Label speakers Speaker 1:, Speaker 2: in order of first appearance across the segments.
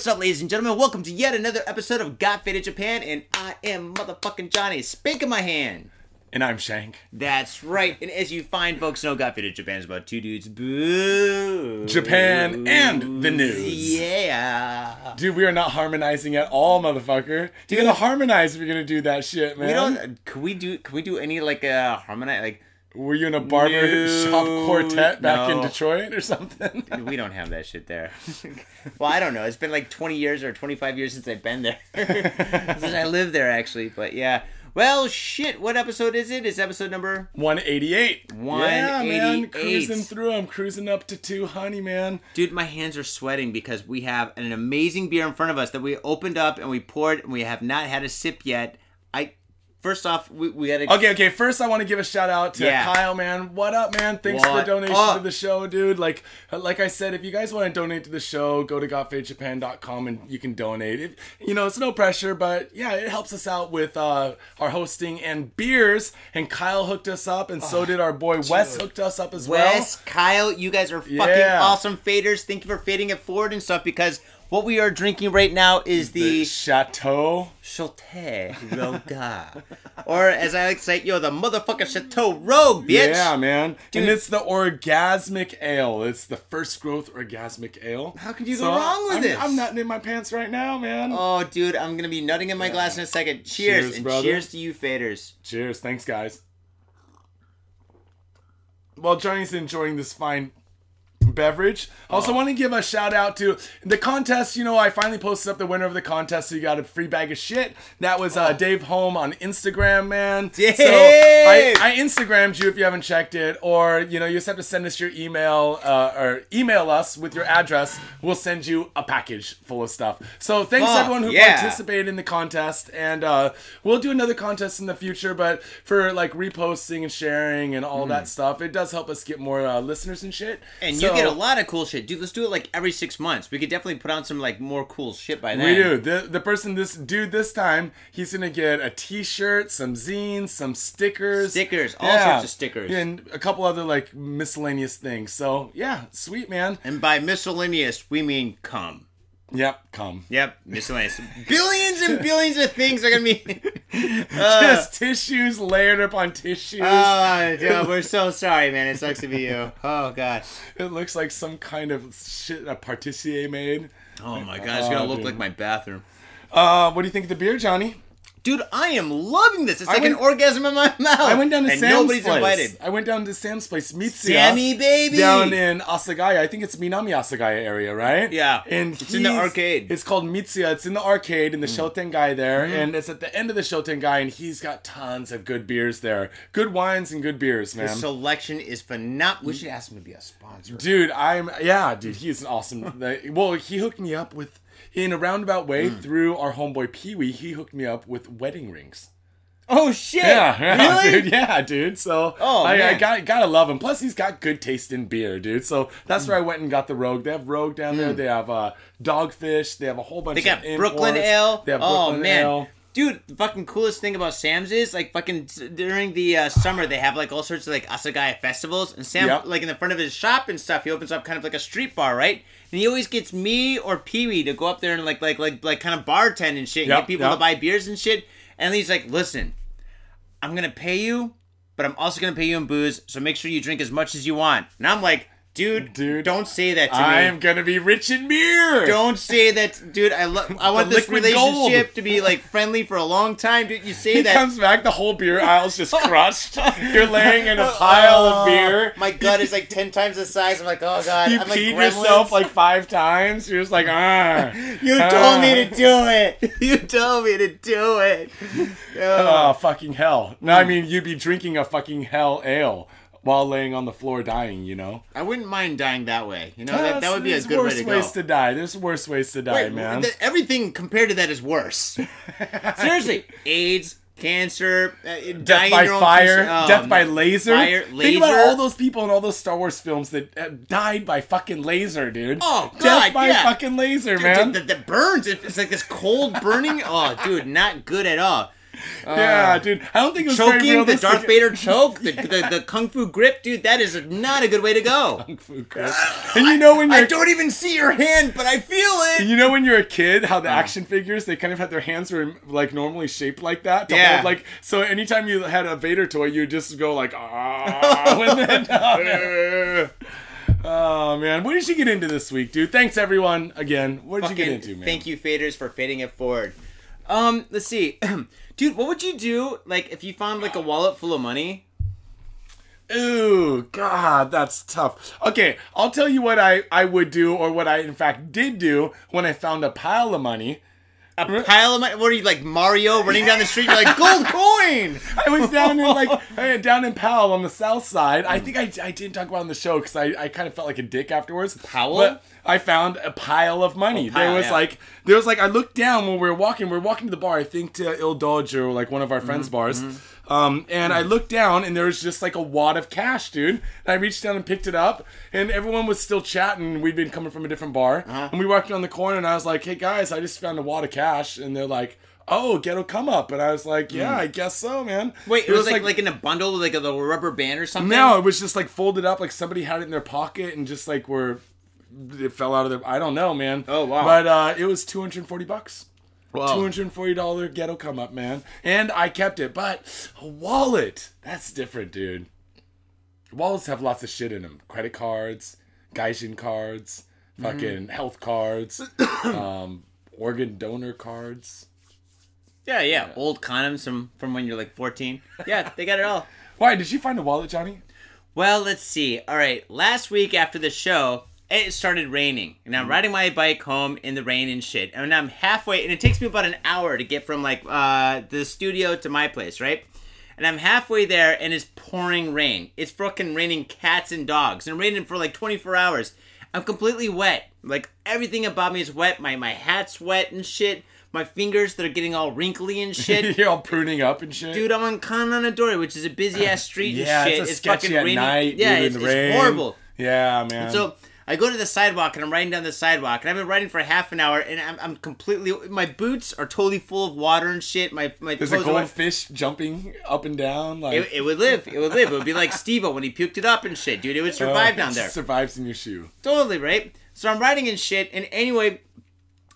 Speaker 1: What's up, ladies and gentlemen? Welcome to yet another episode of Got Faded Japan, and I am motherfucking Johnny, spanking my hand.
Speaker 2: And I'm Shank.
Speaker 1: That's right. And as you find, folks know, Got Faded Japan is about two dudes, boo,
Speaker 2: Japan and the news.
Speaker 1: Yeah.
Speaker 2: Dude, we are not harmonizing at all, motherfucker. You gotta harmonize if you're gonna do that shit, man.
Speaker 1: We don't. Can we do? Can we do any like uh harmonize? Like
Speaker 2: Were you in a barber
Speaker 1: No,
Speaker 2: shop quartet back in. Detroit or something?
Speaker 1: we don't have that shit there. well, I don't know. It's been like 20 years or 25 years since I've been there. since I lived there, actually. But yeah. Well, shit. What episode is it? It's episode number.
Speaker 2: 188. 188. Yeah, man. Cruising through. I'm cruising up to 200, man.
Speaker 1: Dude, my hands are sweating because we have an amazing beer in front of us that we opened up and we poured and we have not had a sip yet. First off, we, we had a.
Speaker 2: Okay, okay. First, I want to give a shout out to
Speaker 1: Yeah.
Speaker 2: Kyle, man. What up, man? Thanks for
Speaker 1: What
Speaker 2: the donation
Speaker 1: up?
Speaker 2: to the show, dude. Like, like I said, if you guys want to donate to the show, go to gotfadedjapan.com and you can donate. It, you know, it's no pressure, but yeah, it helps us out with uh, our hosting and beers. And Kyle hooked us up, and so did our boy Wes hooked us up as well.
Speaker 1: Wes, Kyle, you guys are fucking
Speaker 2: Yeah.
Speaker 1: awesome faders. Thank you for fading it forward and stuff because what we are drinking right now is
Speaker 2: The
Speaker 1: the
Speaker 2: Chateau.
Speaker 1: Chateau Roga. or as I like to say, yo, the motherfucking Chateau Rogue, bitch.
Speaker 2: Yeah, man.
Speaker 1: Dude.
Speaker 2: And it's the orgasmic ale. It's the first growth orgasmic ale.
Speaker 1: How could you go wrong with
Speaker 2: I'm,
Speaker 1: this?
Speaker 2: I'm nutting in my pants right now, man.
Speaker 1: Oh, dude, I'm gonna be nutting in my glass in a second. Cheers,
Speaker 2: Cheers,
Speaker 1: and
Speaker 2: brother.
Speaker 1: cheers to you faders.
Speaker 2: Cheers. Thanks, guys. While Johnny's enjoying this fine beverage, also want to give a shout out to the contest. You know, I finally posted up the winner of the contest, so you got a free bag of shit. That was uh, Dave Home on Instagram, man.
Speaker 1: Dave!
Speaker 2: So I, I Instagrammed you if you haven't checked it, or you know, you just have to send us your email uh, or email us with your address. We'll send you a package full of stuff. So thanks everyone who
Speaker 1: yeah.
Speaker 2: participated in the contest, and uh, we'll do another contest in the future. But for like reposting and sharing and all that stuff, it does help us get more uh, listeners and shit.
Speaker 1: And
Speaker 2: So,
Speaker 1: you get a lot of cool shit, dude. Let's do it like every six months. We could definitely put on some like more cool shit by then.
Speaker 2: We do. The the person this dude this time, he's gonna get a T-shirt, some zines, some stickers,
Speaker 1: Stickers, all sorts of stickers.
Speaker 2: and a couple other like miscellaneous things. So yeah, sweet man.
Speaker 1: And by miscellaneous, we mean cum.
Speaker 2: Yep, come.
Speaker 1: Yep, miscellaneous. billions and billions of things are gonna be.
Speaker 2: Just tissues layered upon tissues.
Speaker 1: Oh, dude, we're so sorry, man. It sucks to be you. Oh god.
Speaker 2: it looks like some kind of shit a patissier made.
Speaker 1: Oh my god, it's gonna
Speaker 2: Oh,
Speaker 1: look
Speaker 2: dude.
Speaker 1: like my bathroom.
Speaker 2: Uh, what do you think of the beer, Johnny?
Speaker 1: Dude, I am loving this. It's
Speaker 2: I
Speaker 1: like
Speaker 2: went-
Speaker 1: an orgasm in my mouth.
Speaker 2: I went down to
Speaker 1: and
Speaker 2: Sam's
Speaker 1: nobody's
Speaker 2: place.
Speaker 1: invited.
Speaker 2: I went down to Sam's place. Mitsuya.
Speaker 1: Sammy, baby.
Speaker 2: down in Asagaya. I think it's Minami Asagaya area, right?
Speaker 1: Yeah.
Speaker 2: And
Speaker 1: It's in the arcade. Mm.
Speaker 2: It's called Mitsuya. It's in the arcade in the shotengai there, and it's at the end of the shotengai, and he's got tons of good beers there, good wines and good beers, man.
Speaker 1: The selection is phenomenal. We should ask him to be a sponsor.
Speaker 2: dude, I'm yeah, dude. He's an awesome. well, he hooked me up with in a roundabout way
Speaker 1: Mm.
Speaker 2: through our homeboy Pee Wee. He hooked me up with wedding rings.
Speaker 1: Oh shit!
Speaker 2: Yeah, yeah,
Speaker 1: really?
Speaker 2: dude. Yeah, dude. So
Speaker 1: Oh,
Speaker 2: I, I got gotta love him. Plus, he's got good taste in beer, dude. So that's where I went and got the Rogue. They have Rogue down there. They have uh, Dogfish. They have a whole bunch.
Speaker 1: Mm. They got
Speaker 2: of
Speaker 1: Brooklyn
Speaker 2: imports.
Speaker 1: Ale.
Speaker 2: They have
Speaker 1: oh
Speaker 2: Brooklyn
Speaker 1: man,
Speaker 2: Ale.
Speaker 1: dude, the fucking coolest thing about Sam's is like fucking during the uh, summer they have like all sorts of like Asagaya festivals, and Sam
Speaker 2: Yep.
Speaker 1: like in the front of his shop and stuff, he opens up kind of like a street bar, right? And he always gets me or Pee Wee to go up there and like like like like kind of bartend and shit, and
Speaker 2: Yep,
Speaker 1: get people
Speaker 2: yep.
Speaker 1: to buy beers and shit. And he's like, listen, I'm gonna pay you, but I'm also gonna pay you in booze, so make sure you drink as much as you want. And I'm like, dude,
Speaker 2: Dude,
Speaker 1: don't say that to me.
Speaker 2: I am gonna be rich in beer.
Speaker 1: Don't say that, dude. I love. I want this
Speaker 2: liquid gold.
Speaker 1: relationship to be like friendly for a long time. Dude, you say
Speaker 2: He
Speaker 1: that.
Speaker 2: comes back, the whole beer aisle's just crushed. You're laying in a pile
Speaker 1: Oh,
Speaker 2: of beer.
Speaker 1: My gut is like ten times the size. I'm like, oh god.
Speaker 2: You
Speaker 1: I'm like
Speaker 2: peed
Speaker 1: gremlins.
Speaker 2: yourself like five times. You're just like, ah.
Speaker 1: You told me to do it. You told me to do it.
Speaker 2: Oh, fucking hell. No, I mean, you'd be drinking a fucking hell ale while laying on the floor dying, you know?
Speaker 1: I wouldn't mind dying that way. You know, that, that would be a
Speaker 2: There's
Speaker 1: good way
Speaker 2: worse
Speaker 1: to go.
Speaker 2: ways to die. There's worse ways to die,
Speaker 1: Wait,
Speaker 2: man.
Speaker 1: th- everything compared to that is worse. Seriously, AIDS, cancer, uh,
Speaker 2: Death
Speaker 1: dying
Speaker 2: by fire,
Speaker 1: oh,
Speaker 2: death by laser.
Speaker 1: Fire,
Speaker 2: Think about all those people in all those Star Wars films that uh, died by fucking laser, dude.
Speaker 1: Oh,
Speaker 2: death by
Speaker 1: yeah.
Speaker 2: fucking laser, man.
Speaker 1: Dude, that, that burns. It's like this cold burning. Oh, dude, not good at all.
Speaker 2: Yeah, dude. I don't think it was very
Speaker 1: Choking the
Speaker 2: realistic.
Speaker 1: Darth Vader choke, the, the the kung fu grip, dude. That is not a good way to go.
Speaker 2: And you know when
Speaker 1: I don't even see your hand, but I feel it.
Speaker 2: You know when you're a kid, how the action figures they kind of had their hands were like normally shaped like that. to
Speaker 1: Yeah.
Speaker 2: hold, like so, anytime you had a Vader toy, you would just go like ah. oh man, what did you get into this week, dude? Thanks everyone again. What did you get into, man?
Speaker 1: Thank you, faders, for fading it forward. Um, let's see, dude. What would you do like if you found like a wallet full of money?
Speaker 2: Ooh, God, that's tough. Okay, I'll tell you what I I would do, or what I in fact did do when I found a pile of money.
Speaker 1: A pile of money. What are you like Mario running down the street? You're like gold coin.
Speaker 2: I was down in like uh, down in Powell on the south side. I think I, I didn't talk about it on the show because I, I kind of felt like a dick afterwards.
Speaker 1: Powell?
Speaker 2: But I found a pile of money.
Speaker 1: pile,
Speaker 2: there was
Speaker 1: yeah.
Speaker 2: like there was like I looked down when we were walking. We were walking to the bar. I think to Il Dodge or like one of our friends' bars. Um, and I looked down and there was just like a wad of cash, dude. And I reached down and picked it up, and everyone was still chatting. We'd been coming from a different bar, and we walked around the corner, and I was like, "Hey guys, I just found a wad of cash," and they're like. Oh, ghetto come up, and I was like, "Yeah, I guess so, man."
Speaker 1: Wait, it, was, like, like in a bundle like a little rubber band or something.
Speaker 2: no, it was just like folded up, like somebody had it in their pocket and just like were it fell out of their. I don't know, man.
Speaker 1: Oh, wow.
Speaker 2: But uh, it was two hundred forty bucks.
Speaker 1: Wow.
Speaker 2: Two hundred forty dollar ghetto come up, man, and I kept it. But a wallet, that's different, dude. Wallets have lots of shit in them: credit cards, Gaijin cards, fucking health cards, um, organ donor cards.
Speaker 1: Yeah, yeah, Old condoms from from when you're like 14. Yeah, they got it all.
Speaker 2: Why did you find a wallet, Johnny?
Speaker 1: Well, let's see. All right, last week after the show, it started raining, and I'm riding my bike home in the rain and shit. And I'm halfway, and it takes me about an hour to get from like uh, the studio to my place, right? And I'm halfway there, and it's pouring rain. It's fucking raining cats and dogs, and raining for like 24 hours. I'm completely wet. Like everything about me is wet. My my hat's wet and shit. My fingers that are getting all wrinkly and shit.
Speaker 2: You're all pruning up and shit.
Speaker 1: Dude, I'm on Kannanadori, which is a busy ass street
Speaker 2: yeah,
Speaker 1: and shit.
Speaker 2: it's a sketchy
Speaker 1: fucking
Speaker 2: at
Speaker 1: raining.
Speaker 2: night.
Speaker 1: Yeah,
Speaker 2: dude,
Speaker 1: it's, it's
Speaker 2: rain.
Speaker 1: horrible.
Speaker 2: Yeah, man.
Speaker 1: So I go to the sidewalk and I'm riding down the sidewalk and I've been riding for half an hour and I'm, I'm completely my boots are totally full of water and shit. My my
Speaker 2: There's a
Speaker 1: clothes are wet.
Speaker 2: goldfish jumping up and down. Like
Speaker 1: It, it would live. It would live. It would be like Steve when he puked it up and shit, dude. It would survive
Speaker 2: uh,
Speaker 1: down
Speaker 2: it
Speaker 1: there.
Speaker 2: Survives in your shoe.
Speaker 1: Totally, right? So I'm riding in shit, and anyway,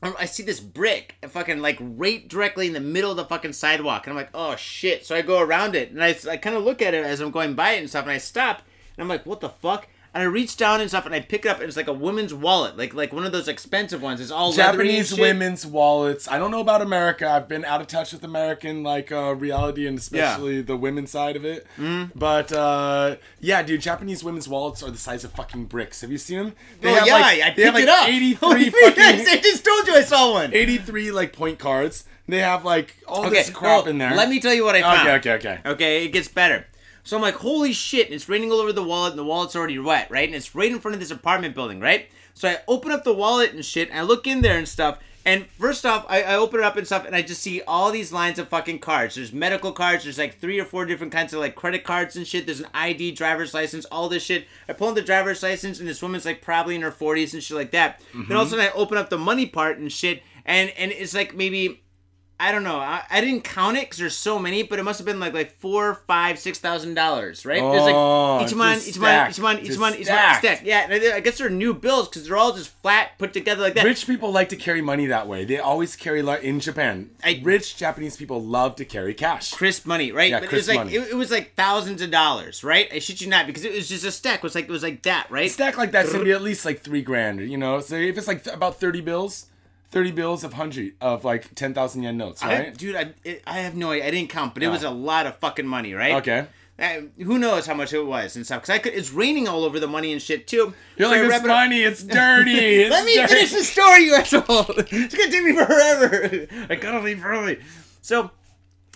Speaker 1: I see this brick, fucking like right directly in the middle of the fucking sidewalk, and I'm like, oh shit. So I go around it, and I, I kind of look at it as I'm going by it and stuff, and I stop, and I'm like, what the fuck? And I reach down and stuff, and I pick it up, and it's like a woman's wallet, like like one of those expensive ones. It's all
Speaker 2: Japanese women's wallets. I don't know about America. I've been out of touch with American like uh, reality and especially the women's side of it.
Speaker 1: Mm.
Speaker 2: But uh, yeah, dude, Japanese women's wallets are the size of fucking bricks. Have you seen them? They
Speaker 1: Oh yeah, I
Speaker 2: they have
Speaker 1: picked
Speaker 2: like
Speaker 1: it up. Holy
Speaker 2: 83
Speaker 1: fuck,
Speaker 2: fucking
Speaker 1: I just told you I saw one.
Speaker 2: 83 like point cards. They have like all
Speaker 1: Okay,
Speaker 2: this crap
Speaker 1: well,
Speaker 2: in there.
Speaker 1: Let me tell you what I found.
Speaker 2: Okay, okay, okay.
Speaker 1: Okay, it gets better. So I'm like, holy shit, and it's raining all over the wallet, and the wallet's already wet, right? And it's right in front of this apartment building, right? So I open up the wallet and shit, and I look in there and stuff. And first off, I, I open it up and stuff, and I just see all these lines of fucking cards. There's medical cards, there's like three or four different kinds of like credit cards and shit. There's an ID, driver's license, all this shit. I pull out the driver's license, and this woman's like probably in her 40s and shit like that. Then all of a mm-hmm. sudden, I open up the money part and shit, and and it's like maybe I don't know. I, I didn't count it because there's so many, but it must have been like like four, five, six thousand dollars, right? there's
Speaker 2: Oh,
Speaker 1: like each one,
Speaker 2: just
Speaker 1: each one,
Speaker 2: stacked.
Speaker 1: each one, each one, each
Speaker 2: stacked.
Speaker 1: stacked. Yeah, and I, guess they're new bills because they're all just flat put together like that.
Speaker 2: Rich people like to carry money that way. They always carry in Japan.
Speaker 1: I-
Speaker 2: rich Japanese people love to carry cash.
Speaker 1: crisp money, right?
Speaker 2: Yeah,
Speaker 1: but it was
Speaker 2: crisp
Speaker 1: like
Speaker 2: money.
Speaker 1: it, it was like thousands of dollars, right? I shit you not, because it was just a stack. It was like it was like that, right?
Speaker 2: stack like that's gonna be at least like three grand. You know, so if it's like th- about thirty bills, thirty bills of hundred of like ten thousand yen notes,
Speaker 1: I,
Speaker 2: right?
Speaker 1: dude, I it, I have no idea. I didn't count, but it was a lot of fucking money, right?
Speaker 2: Okay.
Speaker 1: Uh, who knows how much it was and stuff? Because I could. It's raining all over the money and shit too.
Speaker 2: You're
Speaker 1: So
Speaker 2: like
Speaker 1: wrap
Speaker 2: this
Speaker 1: it up-
Speaker 2: money, it's dirty. It's
Speaker 1: Let me
Speaker 2: dirty.
Speaker 1: finish the story, you asshole. It's gonna take me forever. I gotta leave early. So,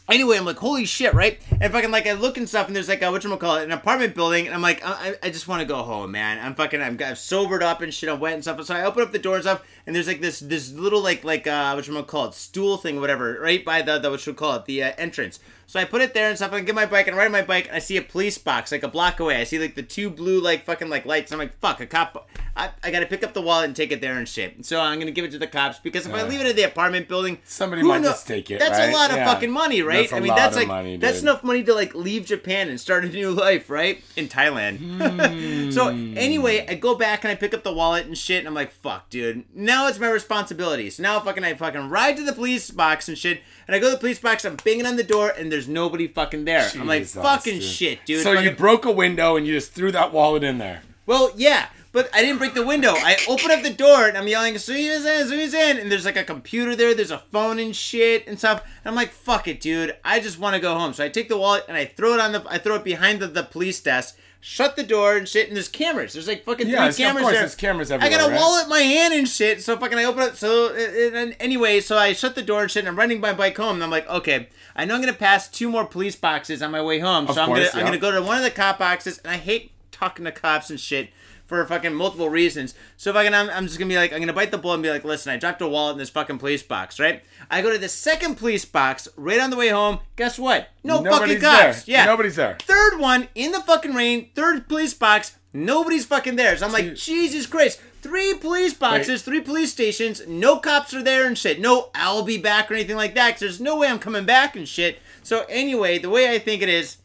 Speaker 1: anyway, I'm like, holy shit, right? And fucking like I look and stuff, and there's like a call it, an apartment building, and I'm like, I, I just want to go home, man. I'm fucking, I'm, I'm sobered up and shit. I'm wet and stuff. So I open up the door and stuff, and there's like this this little like like uh what call it, stool thing, whatever, right by the the what call it, the uh, entrance. So I put it there and stuff, and I get my bike and I ride my bike, and I see a police box like a block away. I see like the two blue like fucking like lights. I'm like, fuck, a cop. I, I gotta pick up the wallet and take it there and shit. So I'm gonna give it to the cops because if I leave it at the apartment building,
Speaker 2: Somebody might
Speaker 1: kno-
Speaker 2: just take it,
Speaker 1: That's
Speaker 2: right?
Speaker 1: a lot of
Speaker 2: Yeah.
Speaker 1: fucking money, right? right?
Speaker 2: That's a
Speaker 1: I mean, that's
Speaker 2: of
Speaker 1: like
Speaker 2: money,
Speaker 1: that's enough money to like leave Japan and start a new life, right? In Thailand. so hmm. anyway, I go back and I pick up the wallet and shit, and I'm like, fuck, dude. Now it's my responsibility. So now fucking I fucking ride to the police box and shit, and I go to the police box. I'm banging on the door, and there's nobody fucking there. I'm like, fucking
Speaker 2: dude.
Speaker 1: shit, dude.
Speaker 2: So you broke a window and you just threw that wallet in there.
Speaker 1: well, yeah, but I didn't break the window. I open up the door and I'm yelling, "Who's in? Who's in?" And there's like a computer there. There's a phone and shit and stuff. And I'm like, "Fuck it, dude. I just want to go home." So I take the wallet and I throw it on the. I throw it behind the, the police desk. Shut the door and shit. And there's cameras. There's like fucking
Speaker 2: Yeah,
Speaker 1: three
Speaker 2: it's- of
Speaker 1: cameras
Speaker 2: course,
Speaker 1: there.
Speaker 2: there's cameras
Speaker 1: I got a
Speaker 2: right?
Speaker 1: wallet in my hand and shit. So fucking I open it. So uh, uh, anyway, so I shut the door and shit. And I'm riding my bike home. And I'm like, okay, I know I'm gonna pass two more police boxes on my way home.
Speaker 2: Of
Speaker 1: so I'm gonna I'm gonna go to one of the cop boxes. And I hate talking to cops and shit for fucking multiple reasons. So if I can, I'm, I'm just gonna be like, I'm gonna bite the bullet and be like, listen, I dropped a wallet in this fucking police box, right? I go to the second police box right on the way home. Guess what? No
Speaker 2: Nobody's
Speaker 1: fucking cops.
Speaker 2: there.
Speaker 1: Yeah,
Speaker 2: Nobody's there.
Speaker 1: Third one in the fucking rain. Third police box. Nobody's fucking there. So I'm like, Jesus Christ. Three police boxes, three police stations, no cops are there and shit. No, I'll be back or anything like that. Cause there's no way I'm coming back and shit. So anyway, the way I think it is,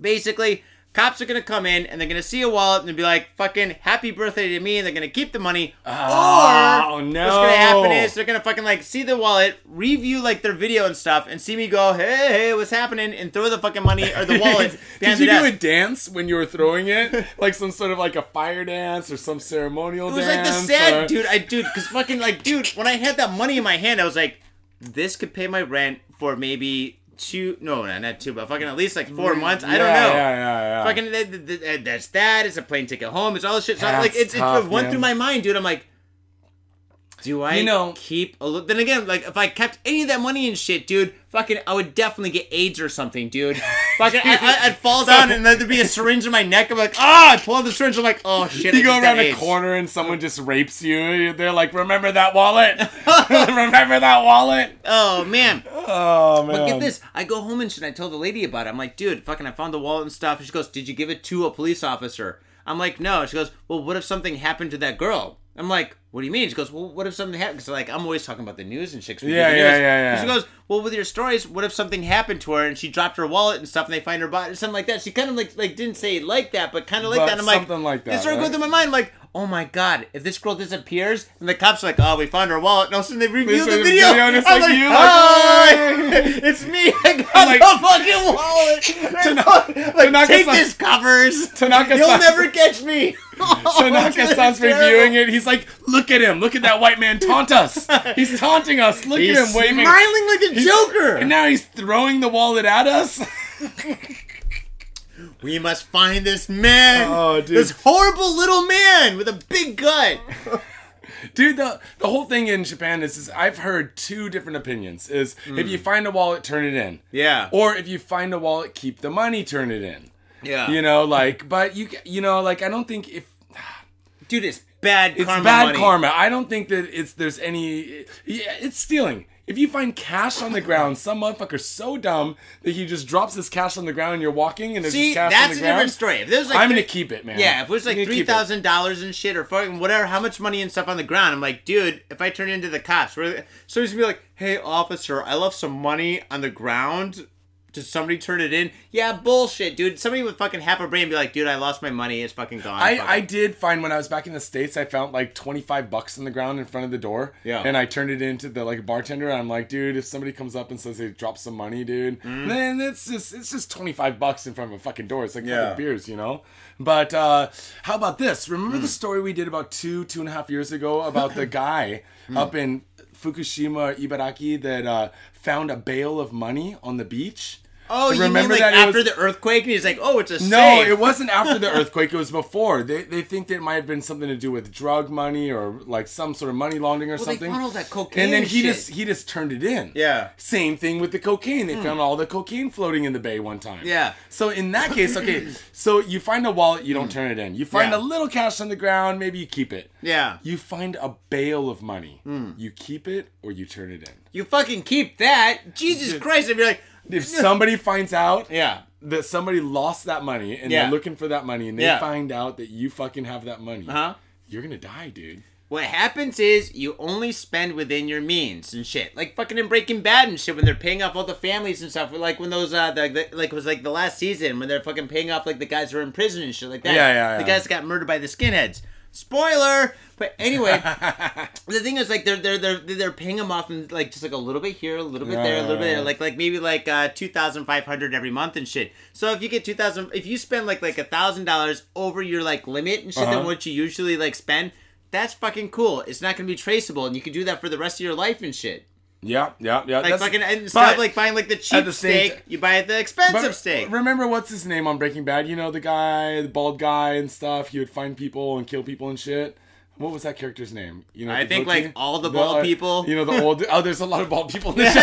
Speaker 1: basically cops are gonna come in and they're gonna see a wallet and they'll be like fucking happy birthday to me and they're gonna keep the money
Speaker 2: Oh,
Speaker 1: or
Speaker 2: no.
Speaker 1: what's gonna happen is they're gonna fucking like see the wallet review like their video and stuff and see me go hey hey what's happening and throw the fucking money or the wallet
Speaker 2: Did you do a dance when you were throwing it, like some sort of like a fire dance or some ceremonial
Speaker 1: it was like
Speaker 2: dance?
Speaker 1: the sad
Speaker 2: or-
Speaker 1: dude I dude because fucking like dude when I had that money in my hand I was like this could pay my rent for maybe two no no, not two but fucking at least like four months I don't know
Speaker 2: Yeah, yeah, yeah.
Speaker 1: Fucking th- th- th- that's that. It's a plane ticket home. It's all this shit. So like it's,
Speaker 2: tough,
Speaker 1: it went
Speaker 2: man.
Speaker 1: through my mind, dude. I'm like, do I
Speaker 2: You know-
Speaker 1: keep a look? Then again, like if I kept any of that money and shit, dude, fucking, I would definitely get AIDS or something, dude. fucking, I, I, I'd fall down and then there'd be a syringe in my neck. I'm like, ah, I pull out the syringe. I'm like, oh shit. I
Speaker 2: you go around a
Speaker 1: AIDS.
Speaker 2: corner and someone just rapes you. They're like, "Remember that wallet? Remember that wallet?"
Speaker 1: Oh man.
Speaker 2: Oh man!
Speaker 1: But get this, I go home and shit. I tell the lady about it. I'm like, dude, fucking, I found the wallet and stuff. And she goes, did you give it to a police officer? I'm like, no. She goes, well, what if something happened to that girl? I'm like, what do you mean? She goes, well, what if something happened? Because like, I'm always talking about the news and we
Speaker 2: Yeah, yeah, yeah, yeah.
Speaker 1: And she goes, well, with your stories, what if something happened to her and she dropped her wallet and stuff, and they find her body, or something like that. She kind of like like didn't say it like that, but kind of like
Speaker 2: But
Speaker 1: that. I'm like,
Speaker 2: something like
Speaker 1: It
Speaker 2: that,
Speaker 1: started going
Speaker 2: right?
Speaker 1: through my mind, like. Oh my god, if this girl disappears and the cops are like, oh, we found her wallet, No, sudden they review the
Speaker 2: the
Speaker 1: video,
Speaker 2: video and it's
Speaker 1: I'm
Speaker 2: like you, like,
Speaker 1: "Hi!"
Speaker 2: "Hi."
Speaker 1: it's me, I got
Speaker 2: I'm like-
Speaker 1: the fucking wallet. like,
Speaker 2: Tanaka
Speaker 1: take this covers.
Speaker 2: Tanaka
Speaker 1: You'll never catch me.
Speaker 2: Tanaka-san's reviewing it. He's like, "Look at him! Look at that white man taunt us! He's taunting us! Look
Speaker 1: He's
Speaker 2: at him waving!"
Speaker 1: smiling like a Joker.
Speaker 2: And now he's throwing the wallet at us.
Speaker 1: We must find this man.
Speaker 2: Oh, dude.
Speaker 1: This horrible little man with a big gut.
Speaker 2: Dude, the the whole thing in Japan is, is I've heard two different opinions. Is if you hmm. find a wallet, turn it in.
Speaker 1: Yeah.
Speaker 2: Or if you find a wallet, keep the money, turn it in.
Speaker 1: Yeah.
Speaker 2: You know, like, but you you know, like, I don't think if
Speaker 1: Dude, it's bad
Speaker 2: it's
Speaker 1: karma
Speaker 2: bad
Speaker 1: money.
Speaker 2: karma. I don't think that it's there's any. Yeah, it's stealing. If you find cash on the ground, some motherfucker's so dumb that he just drops his cash on the ground and you're walking and there's
Speaker 1: See,
Speaker 2: just cash on
Speaker 1: that's
Speaker 2: the
Speaker 1: a
Speaker 2: ground.
Speaker 1: different story. If there's like
Speaker 2: I'm gonna keep it, man.
Speaker 1: Yeah, if it was like
Speaker 2: I'm gonna
Speaker 1: three
Speaker 2: keep it.
Speaker 1: thousand dollars and shit or fucking whatever, how much money and stuff on the ground, I'm like, dude, if I turn into the cops, where so he's gonna be like, hey officer, I left some money on the ground. Did somebody turn it in? Yeah, bullshit, dude. Somebody with fucking half a brain be like, dude, I lost my money. It's fucking gone.
Speaker 2: I,
Speaker 1: Fuck
Speaker 2: I
Speaker 1: it."
Speaker 2: did find when I was back in the states, I found like twenty five bucks in the ground in front of the door.
Speaker 1: Yeah.
Speaker 2: And I turned it into the like bartender. I'm like, dude, if somebody comes up and says they dropped some money, dude,
Speaker 1: Mm-hmm.
Speaker 2: then it's just it's just twenty five bucks in front of a fucking door. It's like
Speaker 1: Yeah.
Speaker 2: beers, you know. But uh, how about this? Remember
Speaker 1: Mm.
Speaker 2: the story we did about two two and a half years ago about the guy
Speaker 1: Mm.
Speaker 2: up in Fukushima, Ibaraki, that uh, found a bale of money on the beach.
Speaker 1: Oh, you
Speaker 2: Remember
Speaker 1: mean like
Speaker 2: that
Speaker 1: after
Speaker 2: was-
Speaker 1: the earthquake? And he's like, oh, it's a
Speaker 2: No,
Speaker 1: safe.
Speaker 2: it wasn't after the earthquake. It was before. They, they think that it might have been something to do with drug money or like some sort of money laundering or
Speaker 1: Well, they
Speaker 2: something.
Speaker 1: found all that cocaine
Speaker 2: and then he
Speaker 1: shit.
Speaker 2: just he just turned it in.
Speaker 1: Yeah. Hmm.
Speaker 2: Same thing with the cocaine. They found all the cocaine floating in the bay one time.
Speaker 1: Yeah.
Speaker 2: So in that case, okay, so you find a wallet, you don't turn it in. You find
Speaker 1: Hmm. Yeah.
Speaker 2: a little cash on the ground, maybe you keep it.
Speaker 1: Yeah.
Speaker 2: You find a bale of money.
Speaker 1: Hmm.
Speaker 2: You keep it or you turn it in.
Speaker 1: You fucking keep that. Jesus Christ! If you're like,
Speaker 2: If somebody finds out
Speaker 1: yeah.
Speaker 2: that somebody lost that money and
Speaker 1: Yeah.
Speaker 2: they're looking for that money and they
Speaker 1: Yeah.
Speaker 2: find out that you fucking have that money,
Speaker 1: Uh huh.
Speaker 2: you're gonna die, dude.
Speaker 1: What happens is you only spend within your means and shit. Like fucking in Breaking Bad and shit when they're paying off all the families and stuff. Like when those uh the, the like it was like the last season when they're fucking paying off like the guys who are in prison and shit like that.
Speaker 2: Yeah, yeah,
Speaker 1: The
Speaker 2: yeah.
Speaker 1: guys that got murdered by the skinheads. Spoiler. But anyway, the thing is like they're they're they're they're paying them off and like just like a little bit here, a little bit there, a little bit there, like like maybe like uh two thousand five hundred every month and shit. So if you get two thousand, if you spend like like a thousand dollars over your like limit and shit
Speaker 2: Uh-huh.
Speaker 1: than what you usually like spend, that's fucking cool. It's not gonna be traceable, and you can do that for the rest of your life and shit.
Speaker 2: Yeah, yeah, yeah.
Speaker 1: Like
Speaker 2: that's-
Speaker 1: fucking instead of like buying like the cheap
Speaker 2: the
Speaker 1: steak,
Speaker 2: t-
Speaker 1: you buy the expensive steak.
Speaker 2: Remember what's his name on Breaking Bad? You know the guy, the bald guy and stuff. He would find people and kill people and shit. What was that character's name? You know,
Speaker 1: I think, like, all the bald
Speaker 2: uh,
Speaker 1: people.
Speaker 2: You know the old. Oh, there's a lot of bald people in the show.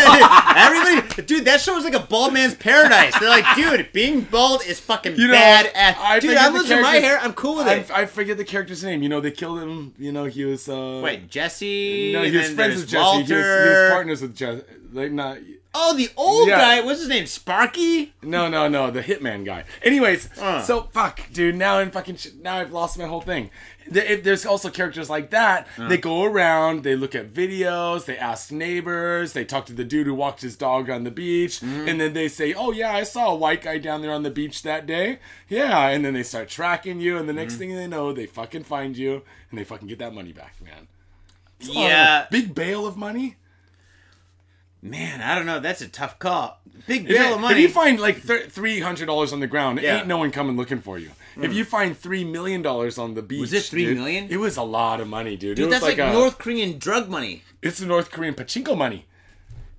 Speaker 1: Everybody, dude, that show was like a bald man's paradise. They're like, dude, being bald is fucking
Speaker 2: You know,
Speaker 1: bad. ass.
Speaker 2: I
Speaker 1: dude, I'm
Speaker 2: the
Speaker 1: losing my hair. I'm cool with it.
Speaker 2: I, I forget the character's name. You know, they killed him. You know, he was. uh
Speaker 1: Wait, Jesse.
Speaker 2: No, he was friends with Jesse. He was, he was partners with Jesse. Like not.
Speaker 1: Oh, the old
Speaker 2: Yeah.
Speaker 1: guy. What's his name? Sparky.
Speaker 2: No, no, no, the hitman guy. Anyways,
Speaker 1: Uh.
Speaker 2: so fuck, dude. Now I'm fucking. Sh- now I've lost my whole thing. There's also characters like that.
Speaker 1: Uh.
Speaker 2: They go around, they look at videos, they ask neighbors, they talk to the dude who walked his dog on the beach,
Speaker 1: Mm-hmm.
Speaker 2: and then they say, "Oh yeah, I saw a white guy down there on the beach that day." Yeah, and then they start tracking you, and the
Speaker 1: Mm-hmm.
Speaker 2: next thing they know, they fucking find you, and they fucking get that money back, man. It's a
Speaker 1: Yeah,
Speaker 2: big bail of money.
Speaker 1: Man. I don't know. That's a tough call. Big bill
Speaker 2: you-
Speaker 1: of money.
Speaker 2: If you find like three hundred dollars on the ground,
Speaker 1: Yeah.
Speaker 2: ain't no one coming looking for you. If hmm. you find three million dollars on the beach, was
Speaker 1: it three
Speaker 2: dude,
Speaker 1: million?
Speaker 2: It was a lot of money, dude.
Speaker 1: Dude,
Speaker 2: it
Speaker 1: that's like,
Speaker 2: a,
Speaker 1: North Korean drug money.
Speaker 2: It's the North Korean pachinko money.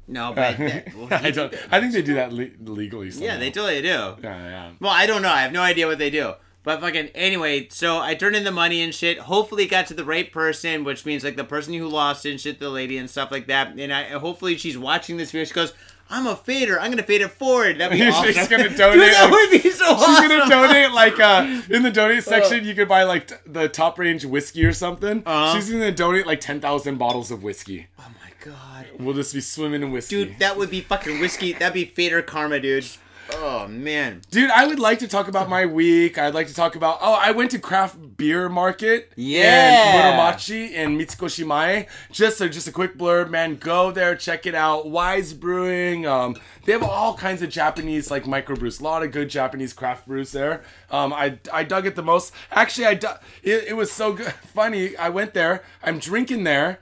Speaker 1: No, but that, well,
Speaker 2: I don't. I think they do that le- legally. Somehow.
Speaker 1: yeah, they totally do.
Speaker 2: Yeah, yeah.
Speaker 1: Well, I don't know. I have no idea what they do. But fucking anyway, so I turned in the money and shit. Hopefully, it got to the right person, which means like the person who lost and shit, the lady and stuff like that. And I hopefully she's watching this video. She goes, "I'm a fader. I'm gonna fade it forward." That'd be
Speaker 2: She's
Speaker 1: awesome.
Speaker 2: gonna
Speaker 1: Dude,
Speaker 2: donate,
Speaker 1: that
Speaker 2: like-
Speaker 1: would be so
Speaker 2: She's
Speaker 1: awesome.
Speaker 2: gonna donate like uh in the donate section. You could buy like t- the top range whiskey or something.
Speaker 1: Uh-huh.
Speaker 2: She's gonna donate like ten thousand bottles of whiskey.
Speaker 1: Oh my god,
Speaker 2: We'll just be swimming in whiskey.
Speaker 1: dude, that would be fucking whiskey. That'd be fader karma, dude. Oh man.
Speaker 2: Dude, I would like to talk about my week. I'd like to talk about. Oh, I went to craft beer market.
Speaker 1: Yeah.
Speaker 2: In Muromachi in Mitsukoshimae. Just a just a quick blurb, man. Go there, check it out. Wise Brewing. Um, they have all kinds of Japanese like microbrews. A lot of good Japanese craft brews there. Um, I I dug it the most. Actually, I du- it, it was so good, funny. I went there. I'm drinking there,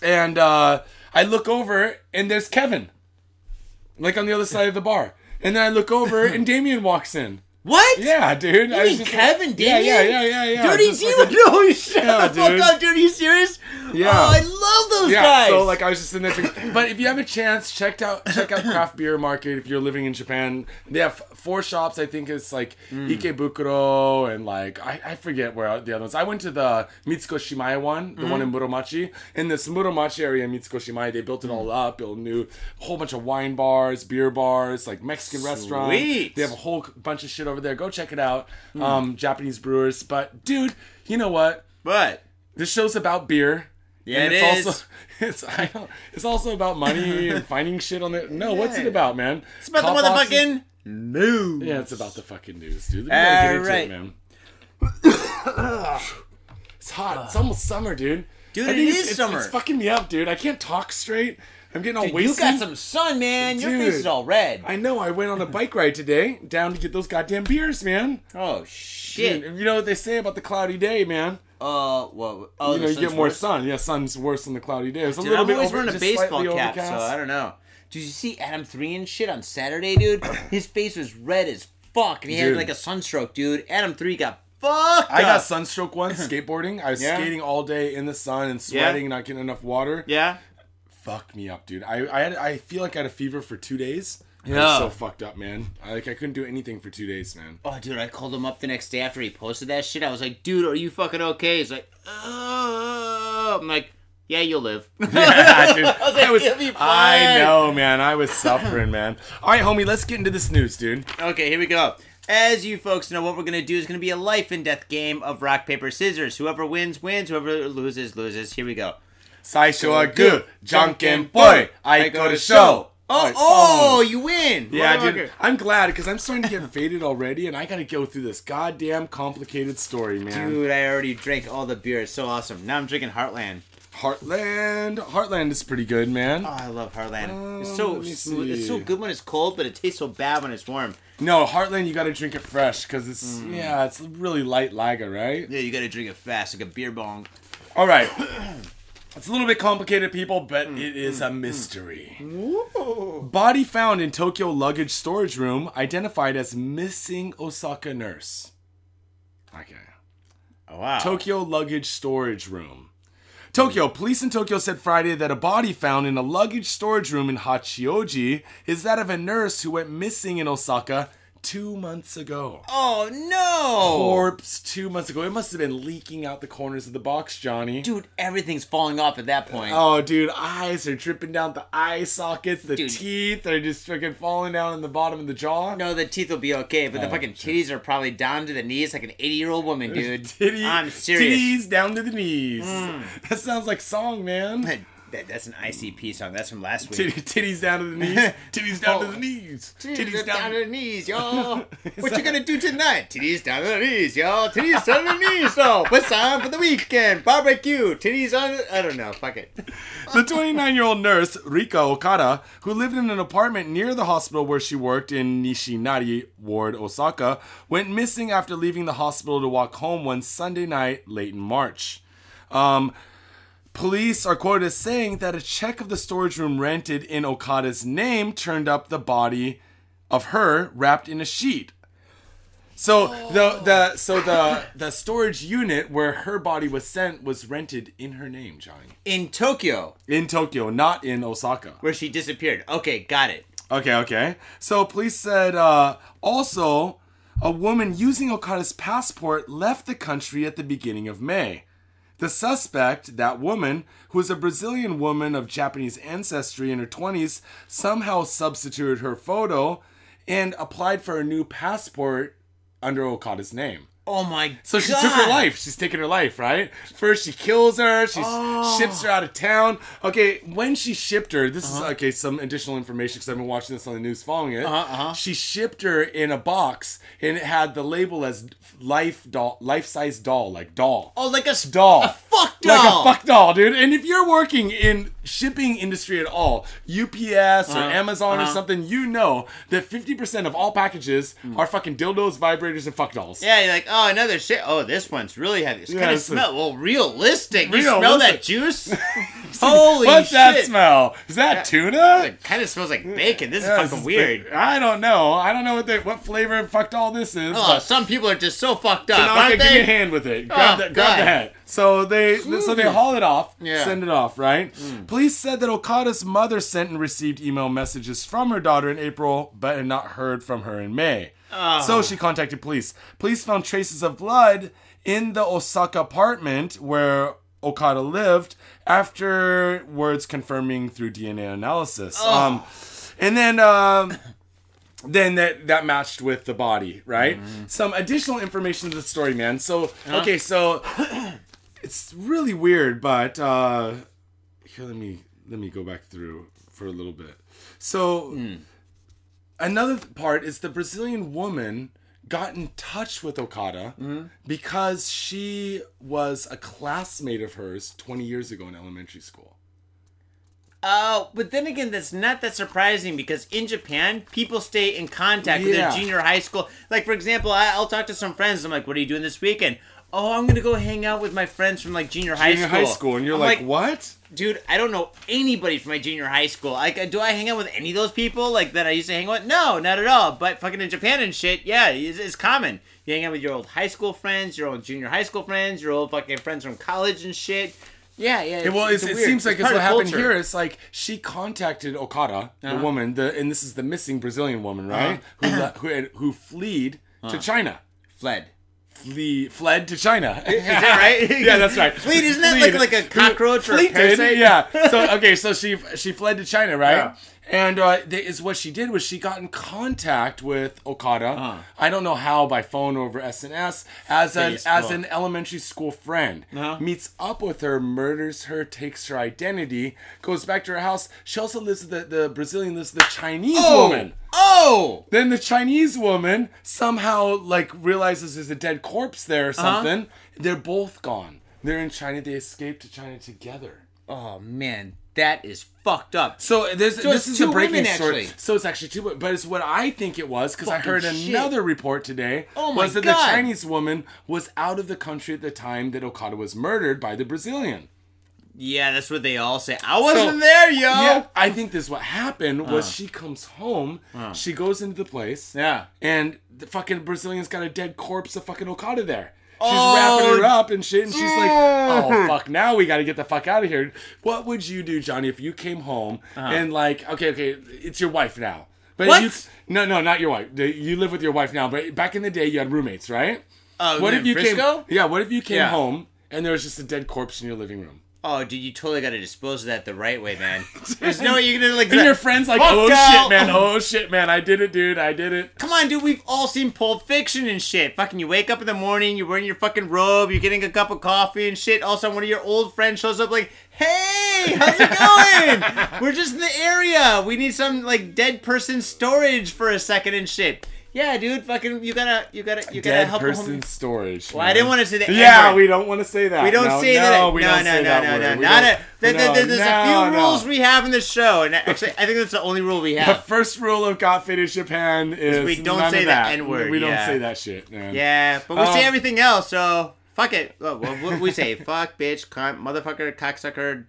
Speaker 2: and uh, I look over and there's Kevin, like on the other side of the bar. And then I look over and Damien walks in.
Speaker 1: What?
Speaker 2: Yeah, dude.
Speaker 1: You
Speaker 2: I
Speaker 1: mean
Speaker 2: just
Speaker 1: Kevin
Speaker 2: like, yeah, yeah,
Speaker 1: Damien?
Speaker 2: yeah, yeah, yeah.
Speaker 1: Dirty
Speaker 2: Just like
Speaker 1: no, shut
Speaker 2: Yeah,
Speaker 1: the fuck
Speaker 2: dude.
Speaker 1: up, dude. Are you serious?
Speaker 2: Yeah.
Speaker 1: Oh, I love those
Speaker 2: yeah,
Speaker 1: guys.
Speaker 2: so like I was just in there. Thinking, but if you have a chance, check out check out craft beer market. If you're living in Japan, they have four shops. I think it's like
Speaker 1: Hmm.
Speaker 2: Ikebukuro and like I, I forget where the other ones. I went to the Mitsukoshimae one, the
Speaker 1: Hmm.
Speaker 2: one in Muromachi. In this Muromachi area in Mitsukoshimae, they built it all up, built new, whole bunch of wine bars, beer bars, like Mexican restaurant.
Speaker 1: Sweet.
Speaker 2: They have a whole bunch of shit over there. Go check it out. Um, Japanese brewers. But dude, you know what?
Speaker 1: What?
Speaker 2: This show's about beer.
Speaker 1: Yeah,
Speaker 2: and
Speaker 1: it
Speaker 2: it's
Speaker 1: is.
Speaker 2: also it's I don't, it's also about money and finding shit on it. No, what's it about, man?
Speaker 1: It's about
Speaker 2: Cop
Speaker 1: the motherfucking news.
Speaker 2: Yeah, it's about the fucking news, dude. We gotta get into
Speaker 1: Alright.
Speaker 2: it, man. it's hot. It's almost summer, dude.
Speaker 1: Dude, it is
Speaker 2: it's,
Speaker 1: summer.
Speaker 2: It's fucking me up, dude. I can't talk straight. I'm getting all
Speaker 1: Dude, you
Speaker 2: wasted.
Speaker 1: got some sun, man. Your face is all red.
Speaker 2: I know. I went on a bike ride today down to get those goddamn beers, man.
Speaker 1: oh shit.
Speaker 2: Dude, you know what they say about the cloudy day, man?
Speaker 1: Uh, what? Oh,
Speaker 2: you know, you get more
Speaker 1: worse?
Speaker 2: sun. Yeah, sun's worse than the cloudy day. It's a
Speaker 1: Dude,
Speaker 2: little
Speaker 1: I'm
Speaker 2: bit
Speaker 1: always
Speaker 2: over,
Speaker 1: wearing a baseball cap, so. I don't know. Did you see Adam Three and shit on Saturday, dude? His face was red as fuck, and he had like a sunstroke, dude. Adam Three got fucked.
Speaker 2: I got sunstroke once skateboarding. I was
Speaker 1: Yeah.
Speaker 2: skating all day in the sun and sweating and not getting enough water.
Speaker 1: Yeah.
Speaker 2: Fucked me up, dude. I I, had, I feel like I had a fever for two days. Yeah. I was so fucked up, man. I, like I couldn't do anything for two days, man.
Speaker 1: Oh, dude, I called him up the next day after he posted that shit. I was like, dude, are you fucking okay? He's like, oh. I'm like, yeah, you'll live.
Speaker 2: yeah, dude.
Speaker 1: I was, like,
Speaker 2: I, was I know, man. I was suffering, man. All right, homie, let's get into this news, dude.
Speaker 1: Okay, here we go. As you folks know, what we're gonna do is gonna be a life and death game of rock paper scissors. Whoever wins wins. Whoever loses loses. Here we go.
Speaker 2: Saisho boy. I go to show. Oh, right.
Speaker 1: oh, oh, you win!
Speaker 2: Yeah, dude. I'm glad because I'm starting to get faded already, and I gotta go through this goddamn complicated story, man.
Speaker 1: Dude, I already drank all the beer. It's so awesome. Now I'm drinking Heartland.
Speaker 2: Heartland. Heartland is pretty good, man.
Speaker 1: Oh, I love Heartland. Um,
Speaker 2: it's
Speaker 1: so um, it's so good when it's cold, but it tastes so bad when it's warm.
Speaker 2: No, Heartland, you gotta drink it fresh because it's
Speaker 1: mm.
Speaker 2: yeah, it's really light lager, right?
Speaker 1: Yeah, you gotta drink it fast like a beer bong.
Speaker 2: All right. It's a little bit complicated, people, but
Speaker 1: Mm,
Speaker 2: it is a mystery. Body found in Tokyo luggage storage room identified as missing Osaka nurse. Okay.
Speaker 1: Oh, wow.
Speaker 2: Tokyo luggage storage room. Tokyo police in Tokyo said Friday that a body found in a luggage storage room in Hachioji is that of a nurse who went missing in Osaka two months ago.
Speaker 1: Oh no!
Speaker 2: Corpse two months ago. It must have been leaking out the corners of the box, Johnny.
Speaker 1: Dude, everything's falling off at that point.
Speaker 2: Oh, dude, eyes are dripping down the eye sockets. The
Speaker 1: Dude.
Speaker 2: teeth are just freaking falling down in the bottom of the jaw.
Speaker 1: No, the teeth will be okay, but the
Speaker 2: Oh,
Speaker 1: fucking titties are probably down to the knees like an 80 year old woman, dude.
Speaker 2: Titty,
Speaker 1: I'm serious. Mm.
Speaker 2: Titties down to the knees. That sounds like song, man.
Speaker 1: That, that's an ICP song. That's from last week.
Speaker 2: Titties down to the knees. Titties down to
Speaker 1: Oh.
Speaker 2: the knees.
Speaker 1: Titties down, to the knees, y'all. what you gonna do tonight? Titties down to the knees, y'all. Titties down to the knees, though. What's on for the weekend? Barbecue. Titties on. I don't know. Fuck it.
Speaker 2: The 29 year old nurse, Rika Okada, who lived in an apartment near the hospital where she worked in Nishinari Ward, Osaka, went missing after leaving the hospital to walk home one Sunday night late in March. Um, police are quoted as saying that a check of the storage room rented in Okada's name turned up the body of her wrapped in a sheet. So the the so the the storage unit where her body was sent was rented in her name, Johnny.
Speaker 1: In Tokyo,
Speaker 2: In Tokyo, not in Osaka.
Speaker 1: where she disappeared. Okay, got it.
Speaker 2: Okay, okay. So police said uh, also a woman using Okada's passport left the country at the beginning of May. The suspect, that woman, who is a Brazilian woman of Japanese ancestry in her 20s, somehow substituted her photo and applied for a new passport under Okada's name.
Speaker 1: Oh my god.
Speaker 2: So she
Speaker 1: God.
Speaker 2: took her life. She's taking her life, right? First, she kills her. She
Speaker 1: Oh.
Speaker 2: ships her out of town. Okay, when she shipped her, this
Speaker 1: Uh-huh.
Speaker 2: is okay. Some additional information because I've been watching this on the news, following it.
Speaker 1: Uh-huh, uh-huh.
Speaker 2: She shipped her in a box, and it had the label as life doll, life size doll, like doll.
Speaker 1: Oh, like a
Speaker 2: Doll.
Speaker 1: A fuck doll.
Speaker 2: Like a fuck doll, dude. And if you're working in shipping industry at all, UPS or
Speaker 1: Uh-huh,
Speaker 2: Amazon or
Speaker 1: uh-huh.
Speaker 2: something, you know that 50% of all packages are fucking dildos, vibrators, and fuck dolls.
Speaker 1: Yeah, you're like, oh, another shit. Oh, this one's really heavy. It's
Speaker 2: Yeah,
Speaker 1: kind of
Speaker 2: it's a-
Speaker 1: smell. Well, realistic. You smell that juice? Holy shit.
Speaker 2: What's
Speaker 1: shit.
Speaker 2: that smell? Is that tuna?
Speaker 1: It kind of smells like bacon. This is
Speaker 2: Yeah,
Speaker 1: fucking
Speaker 2: it's
Speaker 1: weird.
Speaker 2: I don't know. I don't know what the, what flavor of fucked all this is.
Speaker 1: Oh,
Speaker 2: but
Speaker 1: some people are just so fucked up,
Speaker 2: Tanaka,
Speaker 1: aren't
Speaker 2: give me a hand with it. Grab,
Speaker 1: Oh,
Speaker 2: the, grab the hat. So they so they haul it off,
Speaker 1: Yeah.
Speaker 2: send it off, right? Police said that Okada's mother sent and received email messages from her daughter in April, but had not heard from her in May. So she contacted police. Police found traces of blood in the Osaka apartment where Okada lived afterwards confirming through DNA analysis. Um, and then um, then that that matched with the body, right? Some additional information to the story, man. So okay, so it's really weird, but uh, here let me let me go back through for a little bit. So another part is the Brazilian woman got in touch with Okada because she was a classmate of hers 20 years ago in elementary school.
Speaker 1: Oh, but then again, that's not that surprising because in Japan, people stay in contact with their junior high school. Like, for example, I'll talk to some friends. I'm like, what are you doing this weekend? Oh, I'm gonna go hang out with my friends from like junior high school.
Speaker 2: Junior
Speaker 1: school.
Speaker 2: high school, and you're
Speaker 1: I'm
Speaker 2: like, what?
Speaker 1: dude, I don't know anybody from my junior high school. Like, do I hang out with any of those people like that I used to hang with? No, not at all. But fucking in Japan and shit, yeah, it's, it's common. You hang out with your old high school friends, your old junior high school friends, your old fucking friends from college and shit. Yeah, yeah.
Speaker 2: Yeah, well, it's,
Speaker 1: a
Speaker 2: it seems like it's what happened
Speaker 1: culture.
Speaker 2: here. It's like she contacted Okada, the
Speaker 1: Uh-huh.
Speaker 2: woman, the and this is the missing Brazilian woman, right? Who le- who had, who fled
Speaker 1: Uh-huh.
Speaker 2: to China,
Speaker 1: Fled.
Speaker 2: Flee fled to China.
Speaker 1: Is that right?
Speaker 2: yeah, that's right.
Speaker 1: Fleet, isn't that like,
Speaker 2: Fleed.
Speaker 1: like a cockroach or a parasite?
Speaker 2: Yeah. So okay, so she she fled to China, right?
Speaker 1: Yeah.
Speaker 2: And uh, is what she did was she got in contact with Okada.
Speaker 1: Uh-huh.
Speaker 2: I don't know how by phone or over SNS as an as an elementary school friend.
Speaker 1: Uh-huh.
Speaker 2: Meets up with her, murders her, takes her identity, goes back to her house. She also lives with the the Brazilian lives with the Chinese
Speaker 1: Oh,
Speaker 2: woman.
Speaker 1: oh,
Speaker 2: Then the Chinese woman somehow like realizes there's a dead corpse there or
Speaker 1: Uh-huh.
Speaker 2: something. They're both gone. They're in China. They escaped to China together.
Speaker 1: oh man, that is fucked up.
Speaker 2: So there's
Speaker 1: So
Speaker 2: this is a
Speaker 1: two
Speaker 2: breaking
Speaker 1: women,
Speaker 2: story.
Speaker 1: actually.
Speaker 2: So it's actually two, but it's what I think it was because I heard
Speaker 1: shit.
Speaker 2: another report today.
Speaker 1: Oh my
Speaker 2: was that
Speaker 1: God.
Speaker 2: the Chinese woman was out of the country at the time that Okada was murdered by the Brazilian.
Speaker 1: Yeah, that's what they all say. I wasn't
Speaker 2: So-
Speaker 1: there, yo.
Speaker 2: Yeah, I think this what happened was she comes home, she goes into the place,
Speaker 1: Yeah.
Speaker 2: and the fucking Brazilian's got a dead corpse of fucking Okada there. She's
Speaker 1: Oh.
Speaker 2: wrapping her up and shit, and she's like, "Oh fuck! Now we got to get the fuck out of here." What would you do, Johnny, if you came home and like, okay, okay, it's your wife now, but
Speaker 1: Uh-huh. What?
Speaker 2: you, no, no, not your wife. You live with your wife now, but back in the day, you had roommates, right?
Speaker 1: Oh,
Speaker 2: what if you
Speaker 1: Frisco?
Speaker 2: came? Yeah, what if you came
Speaker 1: Yeah.
Speaker 2: home and there was just a dead corpse in your living room?
Speaker 1: Oh, dude, you totally got to dispose of that the right way, man. There's no way you're gonna like.
Speaker 2: And your friends like,
Speaker 1: Fuck
Speaker 2: oh
Speaker 1: out."
Speaker 2: shit, man, oh shit, man, I did it, dude, I did it.
Speaker 1: Come on, dude. We've all seen Pulp Fiction and shit. Fucking, you wake up in the morning, you're wearing your fucking robe, you're getting a cup of coffee and shit. All of a sudden, one of your old friends shows up like, "Hey, how's it going? We're just in the area. We need some like dead person storage for a second and shit." Yeah, dude. Fucking, you gotta, you gotta, you gotta
Speaker 2: Dead
Speaker 1: help
Speaker 2: person storage.
Speaker 1: Well, I didn't want to say the
Speaker 2: Yeah, we don't want to say that.
Speaker 1: We don't
Speaker 2: no,
Speaker 1: say
Speaker 2: no,
Speaker 1: that.
Speaker 2: We
Speaker 1: no,
Speaker 2: don't
Speaker 1: no,
Speaker 2: say
Speaker 1: no,
Speaker 2: that
Speaker 1: no,
Speaker 2: word.
Speaker 1: no, Not a, there- there-
Speaker 2: no,
Speaker 1: there's a few rules we have in this show, and actually, I think that's the only rule we have.
Speaker 2: The first rule of Got Faded Japan is
Speaker 1: we don't say the
Speaker 2: that.
Speaker 1: N-word,
Speaker 2: We don't
Speaker 1: yeah.
Speaker 2: say that shit, man.
Speaker 1: Yeah, but we say
Speaker 2: Um,
Speaker 1: everything else, so fuck it. Well, what what we say? Fuck, bitch, cunt, motherfucker, cocksucker,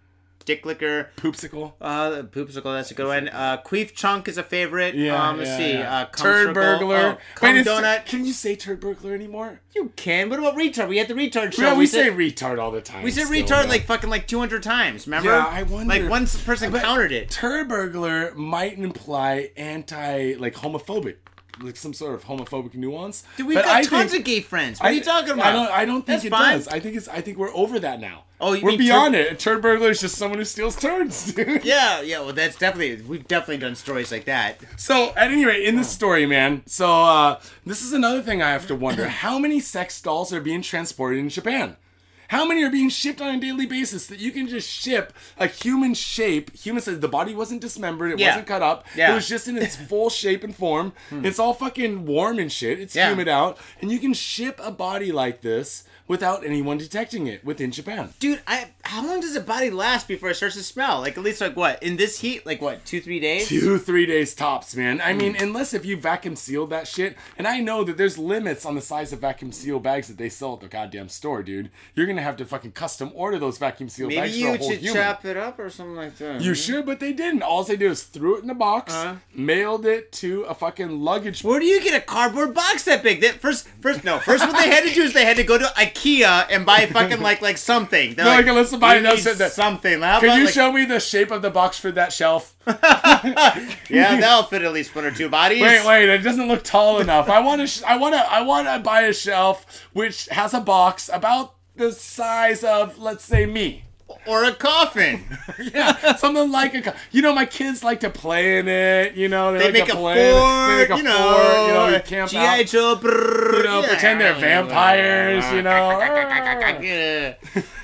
Speaker 1: dick licker.
Speaker 2: Poopsicle.
Speaker 1: Uh, poopsicle, that's a good one. Uh, queef chunk is a favorite.
Speaker 2: Yeah.
Speaker 1: Um, let's
Speaker 2: yeah,
Speaker 1: see.
Speaker 2: yeah.
Speaker 1: Uh,
Speaker 2: turd burglar.
Speaker 1: Oh,
Speaker 2: Wait,
Speaker 1: donut.
Speaker 2: Can you say turd burglar anymore?
Speaker 1: You can. What about retard? We had the retard show.
Speaker 2: Yeah, we,
Speaker 1: said,
Speaker 2: say retard all the time.
Speaker 1: we said
Speaker 2: still,
Speaker 1: retard
Speaker 2: man.
Speaker 1: like fucking like 200 times. Remember?
Speaker 2: Yeah, I wonder
Speaker 1: Like one person countered it.
Speaker 2: Turd burglar might imply anti, like homophobic, like some sort of homophobic nuance.
Speaker 1: Dude, we've
Speaker 2: But
Speaker 1: got
Speaker 2: I
Speaker 1: tons
Speaker 2: think-
Speaker 1: of gay friends. What
Speaker 2: I,
Speaker 1: are you talking about?
Speaker 2: I don't. I don't think
Speaker 1: That's
Speaker 2: it
Speaker 1: fine.
Speaker 2: does. I think it's. I think we're over that now.
Speaker 1: Oh, you
Speaker 2: we're beyond it. A turd burglar is just someone who steals turds, dude.
Speaker 1: Yeah, yeah. Well, that's definitely we've definitely done stories like that.
Speaker 2: So at any rate, in this story, man. So uh, this is another thing I have to wonder: how many sex dolls are being transported in Japan? How many are being shipped on a daily basis that you can just ship a human shape? Human says the body wasn't dismembered, it
Speaker 1: Yeah.
Speaker 2: wasn't cut up.
Speaker 1: Yeah.
Speaker 2: It was just in its full shape and form. Hmm. It's all fucking warm and shit. It's
Speaker 1: Yeah.
Speaker 2: humid out, and you can ship a body like this without anyone detecting it within Japan.
Speaker 1: Dude, I how long does a body last before it starts to smell? Like at least like what in this heat? Like what two three days?
Speaker 2: Two, three days tops, man. I
Speaker 1: Hmm.
Speaker 2: mean, unless if you vacuum sealed that shit, and I know that there's limits on the size of vacuum seal bags that they sell at the goddamn store, dude. You're gonna have to fucking custom order those vacuum seal
Speaker 1: Maybe
Speaker 2: bags for
Speaker 1: you
Speaker 2: a whole
Speaker 1: should
Speaker 2: human.
Speaker 1: chop it up or something like that.
Speaker 2: You should, but they didn't. All they did was threw it in a box,
Speaker 1: Uh-huh.
Speaker 2: mailed it to a fucking luggage.
Speaker 1: Where do you get a cardboard box that big? That first, first no. First, what they had to do is they had to go to IKEA and buy fucking like like something. They're
Speaker 2: No,
Speaker 1: like,
Speaker 2: like, let's buy
Speaker 1: "We
Speaker 2: another
Speaker 1: need
Speaker 2: set that-
Speaker 1: something. How
Speaker 2: Can
Speaker 1: about,
Speaker 2: you
Speaker 1: like-
Speaker 2: show me the shape of the box for that shelf?
Speaker 1: Yeah, that'll fit at least one or two bodies.
Speaker 2: Wait, wait, it doesn't look tall enough. I want to, sh- I want to, I want to buy a shelf which has a box about the size of, let's say, me.
Speaker 1: Or a coffin.
Speaker 2: Yeah, something like a. co- You know, my kids like to play in it. You know,
Speaker 1: They
Speaker 2: like
Speaker 1: make a fort.
Speaker 2: They make a
Speaker 1: you know,
Speaker 2: fort. You know, you camp
Speaker 1: GI
Speaker 2: out.
Speaker 1: Joe. brrr,
Speaker 2: You know,
Speaker 1: yeah.
Speaker 2: pretend they're vampires. You know.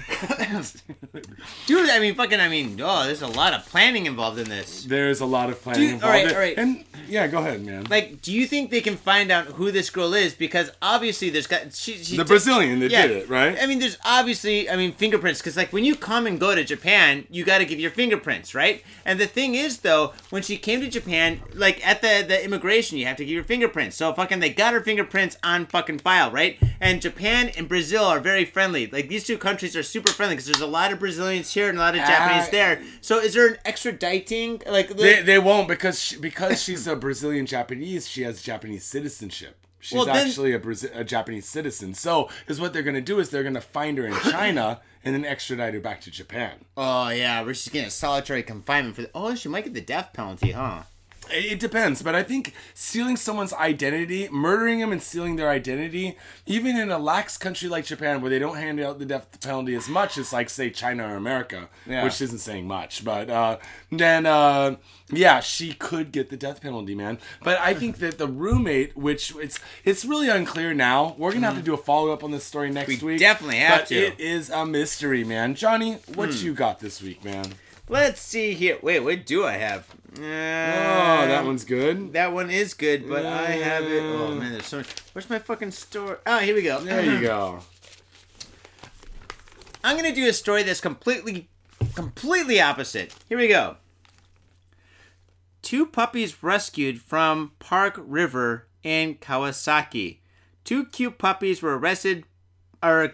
Speaker 1: Dude, I mean, fucking, I mean, oh, there's a lot of planning involved in this.
Speaker 2: There's a lot of planning
Speaker 1: Dude,
Speaker 2: involved.
Speaker 1: All
Speaker 2: right,
Speaker 1: all right.
Speaker 2: And yeah, go ahead, man.
Speaker 1: Like, do you think they can find out who this girl is? Because obviously, there's got she. she
Speaker 2: the Brazilian that
Speaker 1: Yeah.
Speaker 2: did it, right?
Speaker 1: I mean, there's obviously, I mean, fingerprints. Because like when you come and go to Japan, you got to give your fingerprints, right? And the thing is, though, when she came to Japan, like at the the immigration, you have to give your fingerprints. So fucking, they got her fingerprints on fucking file, right? And Japan and Brazil are very friendly. Like these two countries are super friendly because there's a lot of Brazilians here and a lot of Japanese
Speaker 2: Uh,
Speaker 1: there. So is there an extraditing? Like
Speaker 2: They, they won't because she, because she's a Brazilian Japanese. She has Japanese citizenship. She's
Speaker 1: Well, then-
Speaker 2: actually a, Brazi- a Japanese citizen. So is what they're gonna do is they're gonna find her in China and then extradite her back to Japan.
Speaker 1: Oh yeah, we're just getting a solitary confinement for. The, oh, she might get the death penalty, huh?
Speaker 2: It depends, but I think stealing someone's identity, murdering them and stealing their identity, even in a lax country like Japan where they don't hand out the death penalty as much as like say China or America,
Speaker 1: Yeah.
Speaker 2: which isn't saying much, but uh, then uh, yeah, she could get the death penalty, man. But I think that the roommate, which it's it's really unclear now. We're gonna have to do a follow up on this story next.
Speaker 1: We
Speaker 2: week.
Speaker 1: definitely have
Speaker 2: but
Speaker 1: to.
Speaker 2: It is a mystery, man. Johnny, what
Speaker 1: Hmm.
Speaker 2: you got this week, man?
Speaker 1: Let's see here. Wait, what do I have? Uh,
Speaker 2: Oh, that one's good.
Speaker 1: That one is good, but I have it. Oh man, there's so much. Where's my fucking store? Oh, here we go.
Speaker 2: There you go.
Speaker 1: I'm gonna do a story that's completely, completely opposite. Here we go. Two puppies rescued from Park River in Kawasaki. Two cute puppies were arrested, or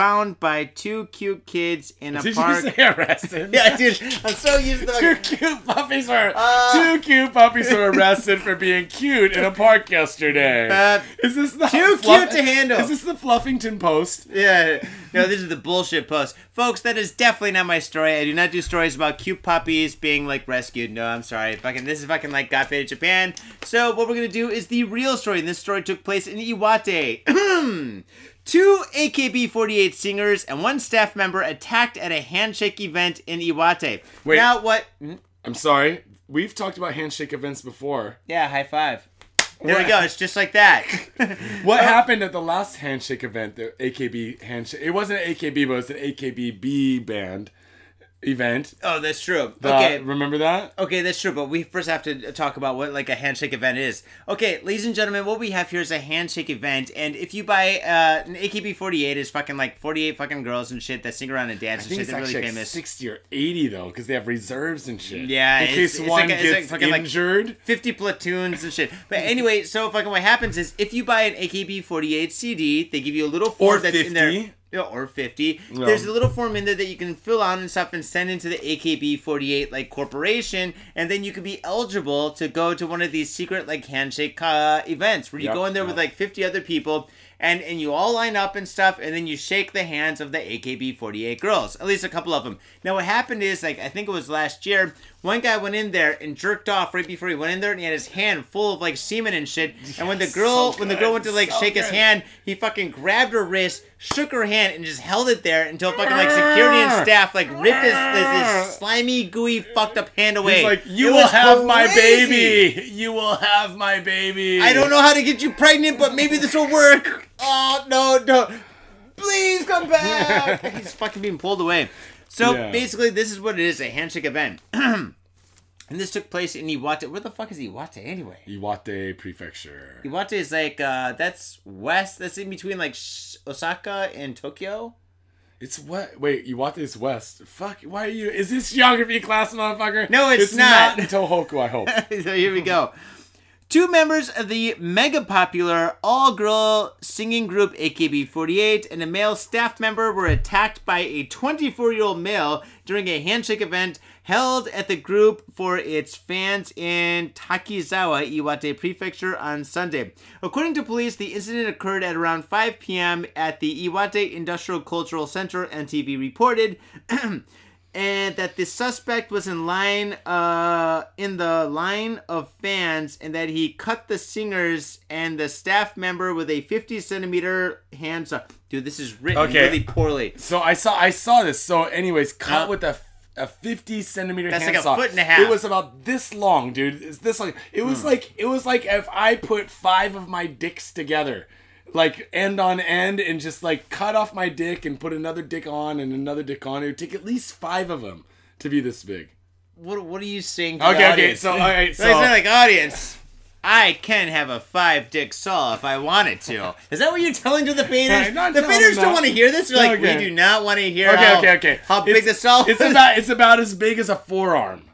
Speaker 1: found by two cute kids in a
Speaker 2: Did
Speaker 1: park.
Speaker 2: you say arrested?
Speaker 1: yeah, dude, I'm so used to
Speaker 2: Two cute puppies were
Speaker 1: Uh,
Speaker 2: two cute puppies were arrested for being cute in a park yesterday.
Speaker 1: Uh,
Speaker 2: is this the
Speaker 1: too cute to handle.
Speaker 2: Is this the Fluffington Post?
Speaker 1: Yeah, no, this is the bullshit post, folks. That is definitely not my story. I do not do stories about cute puppies being like rescued. No, I'm sorry. Fucking, this is fucking like Got Faded Japan. So what we're gonna do is the real story. And this story took place in Iwate. Two AKB48 singers and one staff member attacked at a handshake event in Iwate.
Speaker 2: Wait.
Speaker 1: Now what? Hmm?
Speaker 2: I'm sorry. We've talked about handshake events before.
Speaker 1: Yeah, high five. There we go. It's just like that.
Speaker 2: What happened at the last handshake event? The AKB handshake. It wasn't an AKB, but it was an AKB band event.
Speaker 1: oh, that's true.
Speaker 2: The-
Speaker 1: okay.
Speaker 2: remember that?
Speaker 1: Okay, that's true, but we first have to talk about what like a handshake event is. Okay, ladies and gentlemen, what we have here is a handshake event, and if you buy uh, an AKB48 is fucking like 48 fucking girls and shit that sing around and dance
Speaker 2: I
Speaker 1: and shit. They're really
Speaker 2: like
Speaker 1: famous.
Speaker 2: 60 or 80 though, because they have reserves and shit.
Speaker 1: Yeah,
Speaker 2: in
Speaker 1: it's-
Speaker 2: case
Speaker 1: it's
Speaker 2: one
Speaker 1: like a- like
Speaker 2: gets
Speaker 1: fucking, like-
Speaker 2: injured.
Speaker 1: 50 platoons and shit. But anyway, so fucking what happens is if you buy an AKB48 CD, they give you a little form
Speaker 2: Or
Speaker 1: that's in there.
Speaker 2: 50.
Speaker 1: Yeah, or 50.
Speaker 2: Yeah.
Speaker 1: There's a little form in there that you can fill out and stuff and send into the AKB48 like corporation, and then you could be eligible to go to one of these secret like handshake uh, events where you
Speaker 2: Yep,
Speaker 1: go in there with like 50 other people. And, and you all line up and stuff, and then you shake the hands of the AKB48 girls, at least a couple of them. Now, what happened is, like, I think it was last year, one guy went in there and jerked off right before he went in there, and he had his hand full of like semen and shit. And when the girl,
Speaker 2: so
Speaker 1: when the girl went to like
Speaker 2: so
Speaker 1: shake his hand, he fucking grabbed her wrist, shook her hand, and just held it there until fucking like security and ah. staff like ripped his, his, his slimy, gooey, fucked up hand away.
Speaker 2: He's like, you
Speaker 1: It
Speaker 2: will
Speaker 1: was
Speaker 2: have my baby. You will have my baby.
Speaker 1: I don't know how to get you pregnant, but maybe this will work. Oh no, no! Please come back. He's fucking being pulled away. So
Speaker 2: Yeah.
Speaker 1: basically, this is what it is: a handshake event. and this took place in Iwate. Where the fuck is Iwate anyway?
Speaker 2: Iwate Prefecture.
Speaker 1: Iwate is like uh, that's west. That's in between like Osaka and Tokyo.
Speaker 2: It's what? Wait, Iwate is west. Fuck. Why are you? Is this geography class, motherfucker?
Speaker 1: No, it's
Speaker 2: not.
Speaker 1: not.
Speaker 2: in Tohoku, I hope.
Speaker 1: so here we go. Two members of the mega popular all girl singing group AKB48 and a male staff member were attacked by a 24 year old male during a handshake event held at the group for its fans in Takizawa, Iwate Prefecture on Sunday. According to police, the incident occurred at around 5 p.m. at the Iwate Industrial Cultural Center, NTV reported. and that the suspect was in line uh in the line of fans and that he cut the singers and the staff member with a 50 centimeter handsaw dude this is written
Speaker 2: Okay.
Speaker 1: really poorly
Speaker 2: So I saw I saw this. So, anyways, cut
Speaker 1: Uh,
Speaker 2: with a a 50 centimeter
Speaker 1: That's like a foot and a half.
Speaker 2: It was about this long, dude. It's this long. It
Speaker 1: Hmm.
Speaker 2: was like it was like if I put five of my dicks together, like end on end, and just like cut off my dick and put another dick on and another dick on. It would take at least five of them to be this big.
Speaker 1: what, what are you saying
Speaker 2: Okay, okay,
Speaker 1: audience?
Speaker 2: so, alright,
Speaker 1: So
Speaker 2: so-
Speaker 1: like audience I can have a five dick saw if I wanted to. Is that what you're telling to the faders? The faders don't want to hear this. They're like,
Speaker 2: Okay.
Speaker 1: we do not want to hear
Speaker 2: Okay,
Speaker 1: how,
Speaker 2: okay, okay.
Speaker 1: how big
Speaker 2: It's-
Speaker 1: the saw
Speaker 2: It's
Speaker 1: was.
Speaker 2: about it's about as big as a forearm.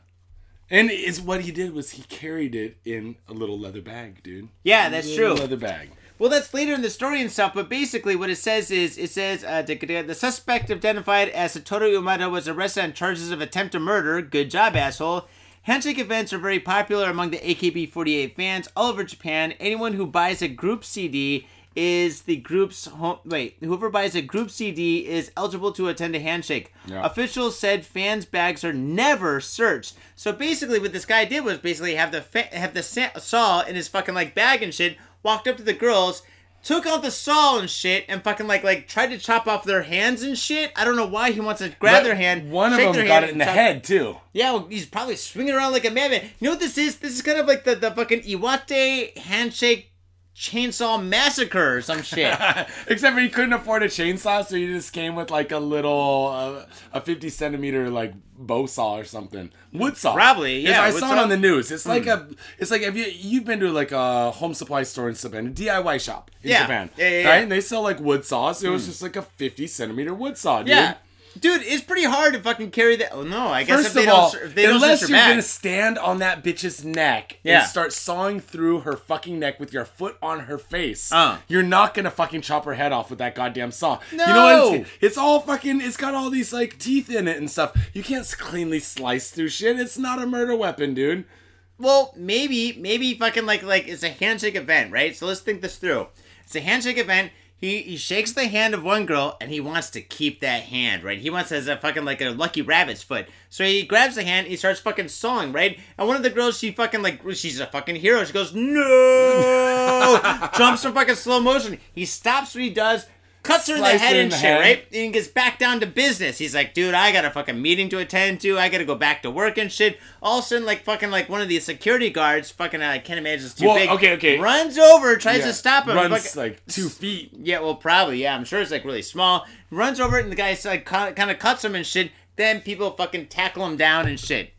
Speaker 2: And is what he did was he carried it in a little leather bag, dude.
Speaker 1: Yeah, that's
Speaker 2: Little
Speaker 1: true.
Speaker 2: Leather bag.
Speaker 1: Well, that's later in the story and stuff, but basically what it says is it says uh, the, the suspect identified as Satoru Umeda was arrested on charges of attempt to murder. Good job, asshole. Handshake events are very popular among the AKB48 fans all over Japan. Anyone who buys a group CD is the group's home. Wait, whoever buys a group CD is eligible to attend a handshake.
Speaker 2: Yeah.
Speaker 1: Officials said fans' bags are never searched. So basically, what this guy did was basically have the fa- have the sa- saw in his fucking like bag and shit. Walked up to the girls. Took out the saw and shit and fucking like like tried to chop off their hands and shit. I don't know why he wants to grab
Speaker 2: But
Speaker 1: their hand.
Speaker 2: One of them got it in the
Speaker 1: chop-
Speaker 2: head too.
Speaker 1: yeah, well, he's probably swinging around like a madman. You know what this is? This is kind of like the, the fucking Iwate handshake chainsaw massacre or some shit.
Speaker 2: Except for he couldn't afford a chainsaw, so he just came with like a little, uh, a fifty centimeter like bow saw or something, wood saw.
Speaker 1: Probably, yeah,
Speaker 2: I saw
Speaker 1: saw. Hmm.
Speaker 2: it on the news. It's like a, it's like if you you've been to like a home supply store in Japan, a DIY shop in
Speaker 1: Yeah.
Speaker 2: Japan,
Speaker 1: Yeah, yeah, yeah.
Speaker 2: right? And they sell like wood saws. It was just like a fifty centimeter wood saw, dude.
Speaker 1: yeah. Dude, it's pretty hard to fucking carry that. Oh, no, I guess
Speaker 2: First
Speaker 1: if they
Speaker 2: of all,
Speaker 1: don't, if they don't
Speaker 2: unless you're
Speaker 1: your
Speaker 2: gonna stand on that bitch's neck
Speaker 1: Yeah.
Speaker 2: and start sawing through her fucking neck with your foot on her face,
Speaker 1: Uh.
Speaker 2: you're not gonna fucking chop her head off with that goddamn saw. You know
Speaker 1: No.
Speaker 2: what? It's, it's all fucking. It's got all these like teeth in it and stuff. You can't cleanly slice through shit. It's not a murder weapon, dude.
Speaker 1: Well, maybe, maybe fucking like like it's a handshake event, right? So let's think this through. It's a handshake event. He he shakes the hand of one girl and he wants to keep that hand, right? He wants it as a fucking like a lucky rabbit's foot. So he grabs the hand, he starts fucking sawing, right? And one of the girls, she fucking like she's a fucking hero. She goes, No jumps in fucking slow motion. He stops what he does, cuts her in the head and
Speaker 2: the
Speaker 1: shit,
Speaker 2: head.
Speaker 1: right? and he gets back down to business. He's like, dude, I got a fucking meeting to attend to. I got to go back to work and shit. All of a sudden, like fucking like one of these security guards, fucking I can't imagine it's too
Speaker 2: Well,
Speaker 1: big.
Speaker 2: okay, okay.
Speaker 1: Runs over, tries
Speaker 2: Yeah.
Speaker 1: to stop him.
Speaker 2: Runs
Speaker 1: fucking-
Speaker 2: like two feet.
Speaker 1: yeah, well, probably. Yeah, I'm sure it's like really small. Runs over it, and the guy like kind of cuts him and shit. Then people fucking tackle him down and shit.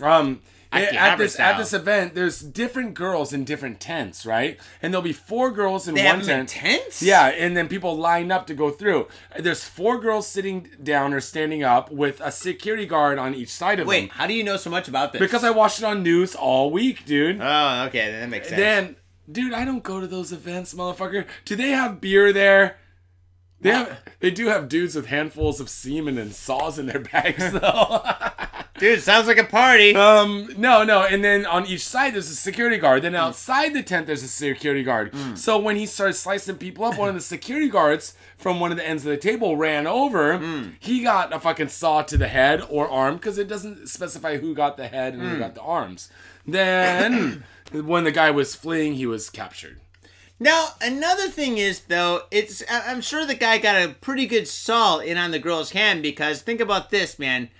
Speaker 2: Um, at this
Speaker 1: style.
Speaker 2: at this event, there's different girls in different tents, right? And there'll be four girls in
Speaker 1: They
Speaker 2: one
Speaker 1: have them in
Speaker 2: tent.
Speaker 1: tents?
Speaker 2: Yeah, and then people line up to go through. There's four girls sitting down or standing up with a security guard on each side of
Speaker 1: Wait,
Speaker 2: them.
Speaker 1: Wait, how do you know so much about this?
Speaker 2: Because I watched it on news all week, dude.
Speaker 1: oh, okay, that makes sense.
Speaker 2: then, dude, I don't go to those events, motherfucker. Do they have beer there? They have. They do have dudes with handfuls of semen and saws in their bags, though.
Speaker 1: Dude, sounds like a party.
Speaker 2: Um, no, no, and then on each side there's a security guard. Then hmm. outside the tent there's a security guard. Hmm. So when he started slicing people up, one of the security guards from one of the ends of the table ran over. Hmm. He got a fucking saw to the head or arm because it doesn't specify who got the head and who got the arms. Then when the guy was fleeing, he was captured.
Speaker 1: Now, another thing is though, it's I'm sure the guy got a pretty good saw in on the girl's hand because think about this, man.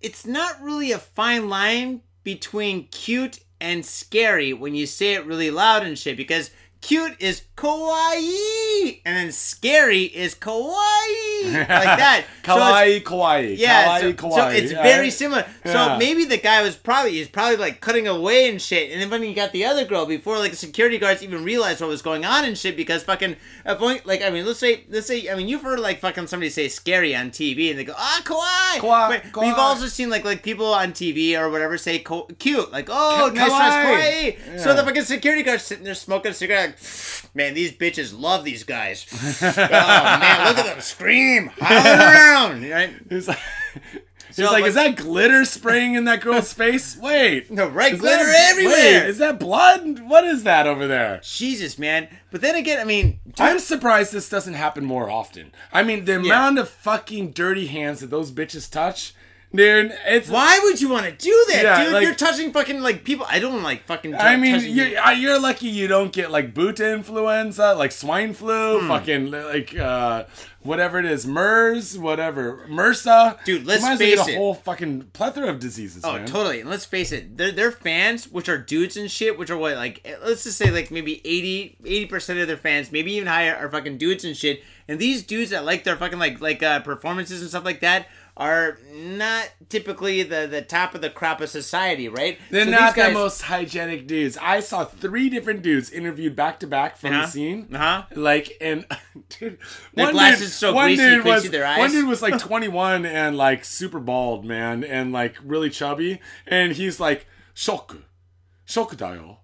Speaker 1: It's not really a fine line between cute and scary when you say it really loud and shit because cute is kawaii and then scary is kawaii like that. So
Speaker 2: Kawaii, kawaii.
Speaker 1: yeah,
Speaker 2: kawaii,
Speaker 1: so,
Speaker 2: kawaii.
Speaker 1: so it's
Speaker 2: yeah.
Speaker 1: very similar.
Speaker 2: Yeah.
Speaker 1: So maybe the guy was probably he's probably like cutting away and shit, and then when he got the other girl before like the security guards even realized what was going on and shit because fucking if only, like I mean let's say let's say I mean you've heard like fucking somebody say scary on TV and they go ah kawaii.
Speaker 2: Kawaii,
Speaker 1: But We've also seen like like people on TV or whatever say cute like oh
Speaker 2: Ka-
Speaker 1: nice
Speaker 2: kawaii.
Speaker 1: kawaii. So the fucking security guards sitting there smoking a cigarette like man these bitches love these guys. oh man look at them scream holler around right.
Speaker 2: He's like, he's
Speaker 1: So,
Speaker 2: like,
Speaker 1: like-
Speaker 2: is that glitter spraying in that girl's face? Wait.
Speaker 1: No, right
Speaker 2: Is
Speaker 1: glitter
Speaker 2: that-
Speaker 1: everywhere.
Speaker 2: Wait, is that blood? What is that over there?
Speaker 1: Jesus, man. But then again, I mean, dude,
Speaker 2: I'm surprised this doesn't happen more often. I mean, the
Speaker 1: Yeah.
Speaker 2: amount of fucking dirty hands that those bitches touch, dude, it's.
Speaker 1: why would you want to do that,
Speaker 2: Yeah,
Speaker 1: dude?
Speaker 2: like-
Speaker 1: You're touching fucking like people. I don't like fucking.
Speaker 2: I mean, you're, uh, you're lucky you don't get like boot influenza, like swine flu,
Speaker 1: Hmm.
Speaker 2: fucking like uh, whatever it is, MERS, whatever, MRSA.
Speaker 1: Dude, let's
Speaker 2: you might as well
Speaker 1: face
Speaker 2: get a
Speaker 1: it.
Speaker 2: whole fucking plethora of diseases,
Speaker 1: Oh,
Speaker 2: man.
Speaker 1: totally. And let's face it, they're, they're fans, which are dudes and shit, which are what, like, eh, let's just say, like, maybe 80, percent of their fans, maybe even higher, are fucking dudes and shit. And these dudes that like their fucking, like, like uh, performances and stuff like that are not typically the, the top of the crop of society, right?
Speaker 2: They're
Speaker 1: So
Speaker 2: not
Speaker 1: guys-
Speaker 2: the most hygienic dudes. I saw three different dudes interviewed back to back from
Speaker 1: Uh-huh.
Speaker 2: the scene.
Speaker 1: Uh-huh.
Speaker 2: Like and dude,
Speaker 1: Their
Speaker 2: one
Speaker 1: glasses
Speaker 2: dude,
Speaker 1: so
Speaker 2: one
Speaker 1: greasy you
Speaker 2: dude was
Speaker 1: see their eyes.
Speaker 2: one dude was like 21 and like super bald, man, and like really chubby, and he's like shock, shock dayo.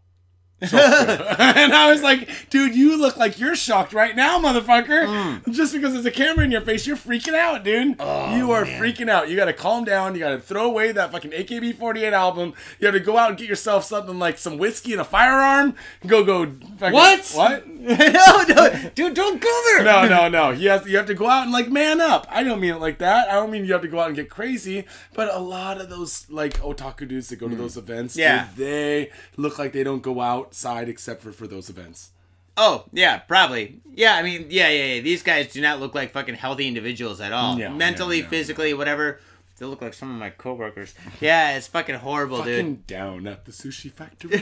Speaker 2: and I was like, dude, you look like you're shocked right now, motherfucker.
Speaker 1: Mm.
Speaker 2: Just because there's a camera in your face, you're freaking out, dude.
Speaker 1: Oh,
Speaker 2: you are freaking out. You gotta calm down. You gotta throw away that fucking AKB 48 album. You have to go out and get yourself something like some whiskey and a firearm. Go, go. fucking-
Speaker 1: What?
Speaker 2: What?
Speaker 1: no, no, dude, don't go there.
Speaker 2: No, no, no. You have, you have to go out and like man up. I don't mean it like that. I don't mean you have to go out and get crazy. But a lot of those like otaku dudes that go to mm. those events.
Speaker 1: Yeah.
Speaker 2: dude, they look like they don't go outside except for for those events.
Speaker 1: Oh, yeah, probably. Yeah, I mean, yeah, yeah, yeah. These guys do not look like fucking healthy individuals at all.
Speaker 2: No,
Speaker 1: Mentally,
Speaker 2: no, no.
Speaker 1: physically, whatever. They look like some of my coworkers. Yeah, it's fucking horrible, dude.
Speaker 2: Fucking down at the sushi factory.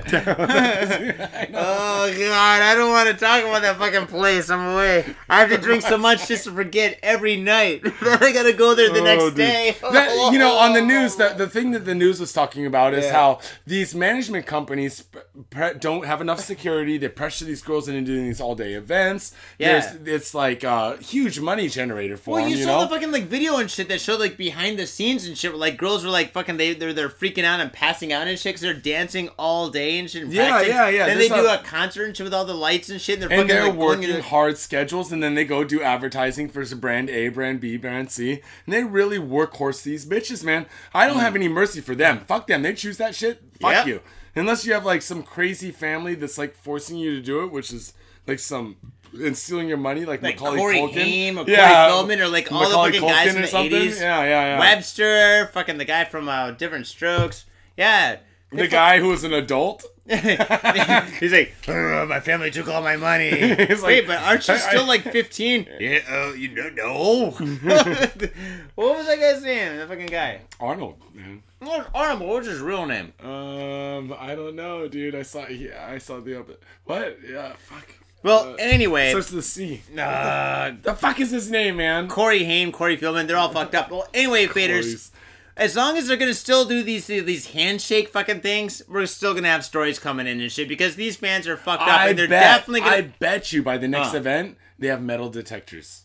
Speaker 1: Oh god, I don't want to talk about that fucking place. I'm away. I have to drink so much just to forget every night. then I gotta go there the
Speaker 2: Oh,
Speaker 1: next
Speaker 2: dude.
Speaker 1: day.
Speaker 2: That- you know, on the news, the, the thing that the news was talking about is
Speaker 1: Yeah.
Speaker 2: how these management companies pre- don't have enough security. They pressure these girls into doing these all day events.
Speaker 1: Yeah.
Speaker 2: There's, it's like a huge money generator for
Speaker 1: Well,
Speaker 2: them.
Speaker 1: you,
Speaker 2: You,
Speaker 1: saw
Speaker 2: know,
Speaker 1: the fucking like video and shit that showed like behind the scenes and shit. Where, like girls were like fucking they they're they're freaking out and passing out and shit because they're dancing all day and shit. And
Speaker 2: Yeah,
Speaker 1: practicing.
Speaker 2: yeah, yeah.
Speaker 1: Then they do
Speaker 2: a-
Speaker 1: concert and shit with all the lights and shit. And they're
Speaker 2: and
Speaker 1: fucking
Speaker 2: they're
Speaker 1: like
Speaker 2: working
Speaker 1: into-
Speaker 2: hard schedules, and then they go do advertising for brand A, brand B, brand C, and they really workhorse these bitches, man. I don't have mm. any mercy for them. Fuck them. They choose that shit. Fuck
Speaker 1: Yep.
Speaker 2: you. Unless you have like some crazy family that's like forcing you to do it, which is like some and stealing your money, like,
Speaker 1: like
Speaker 2: Macaulay
Speaker 1: Corey
Speaker 2: Culkin.
Speaker 1: Haim or
Speaker 2: Yeah,
Speaker 1: Corey Feldman or like all
Speaker 2: Macaulay
Speaker 1: the fucking guys
Speaker 2: Culkin
Speaker 1: from
Speaker 2: or
Speaker 1: the eighties.
Speaker 2: Yeah, yeah, yeah.
Speaker 1: Webster, fucking the guy from uh, Diff'rent Strokes. Yeah.
Speaker 2: the guy who was an adult.
Speaker 1: He's like, "Uh, my family took all my money.
Speaker 2: He's like,
Speaker 1: Wait, but aren't you still
Speaker 2: I-
Speaker 1: like 15? yeah, uh, you don't know. what was that guy's name? That fucking guy.
Speaker 2: Arnold, man.
Speaker 1: What Arnold? What was his real name?
Speaker 2: Um, I don't know, dude. I saw. Yeah, I saw the other. What? Yeah, fuck.
Speaker 1: Well,
Speaker 2: Uh,
Speaker 1: anyway.
Speaker 2: Starts with the C.
Speaker 1: Uh,
Speaker 2: The fuck is his name, man?
Speaker 1: Corey Haim, Corey Feldman, they're all fucked up. Well, anyway, faders. As long as they're gonna still do these these handshake fucking things, we're still gonna have stories coming in and shit because these fans are fucked up
Speaker 2: I
Speaker 1: and they're
Speaker 2: bet.
Speaker 1: definitely gonna.
Speaker 2: I bet you by the next
Speaker 1: Uh.
Speaker 2: event they have metal detectors.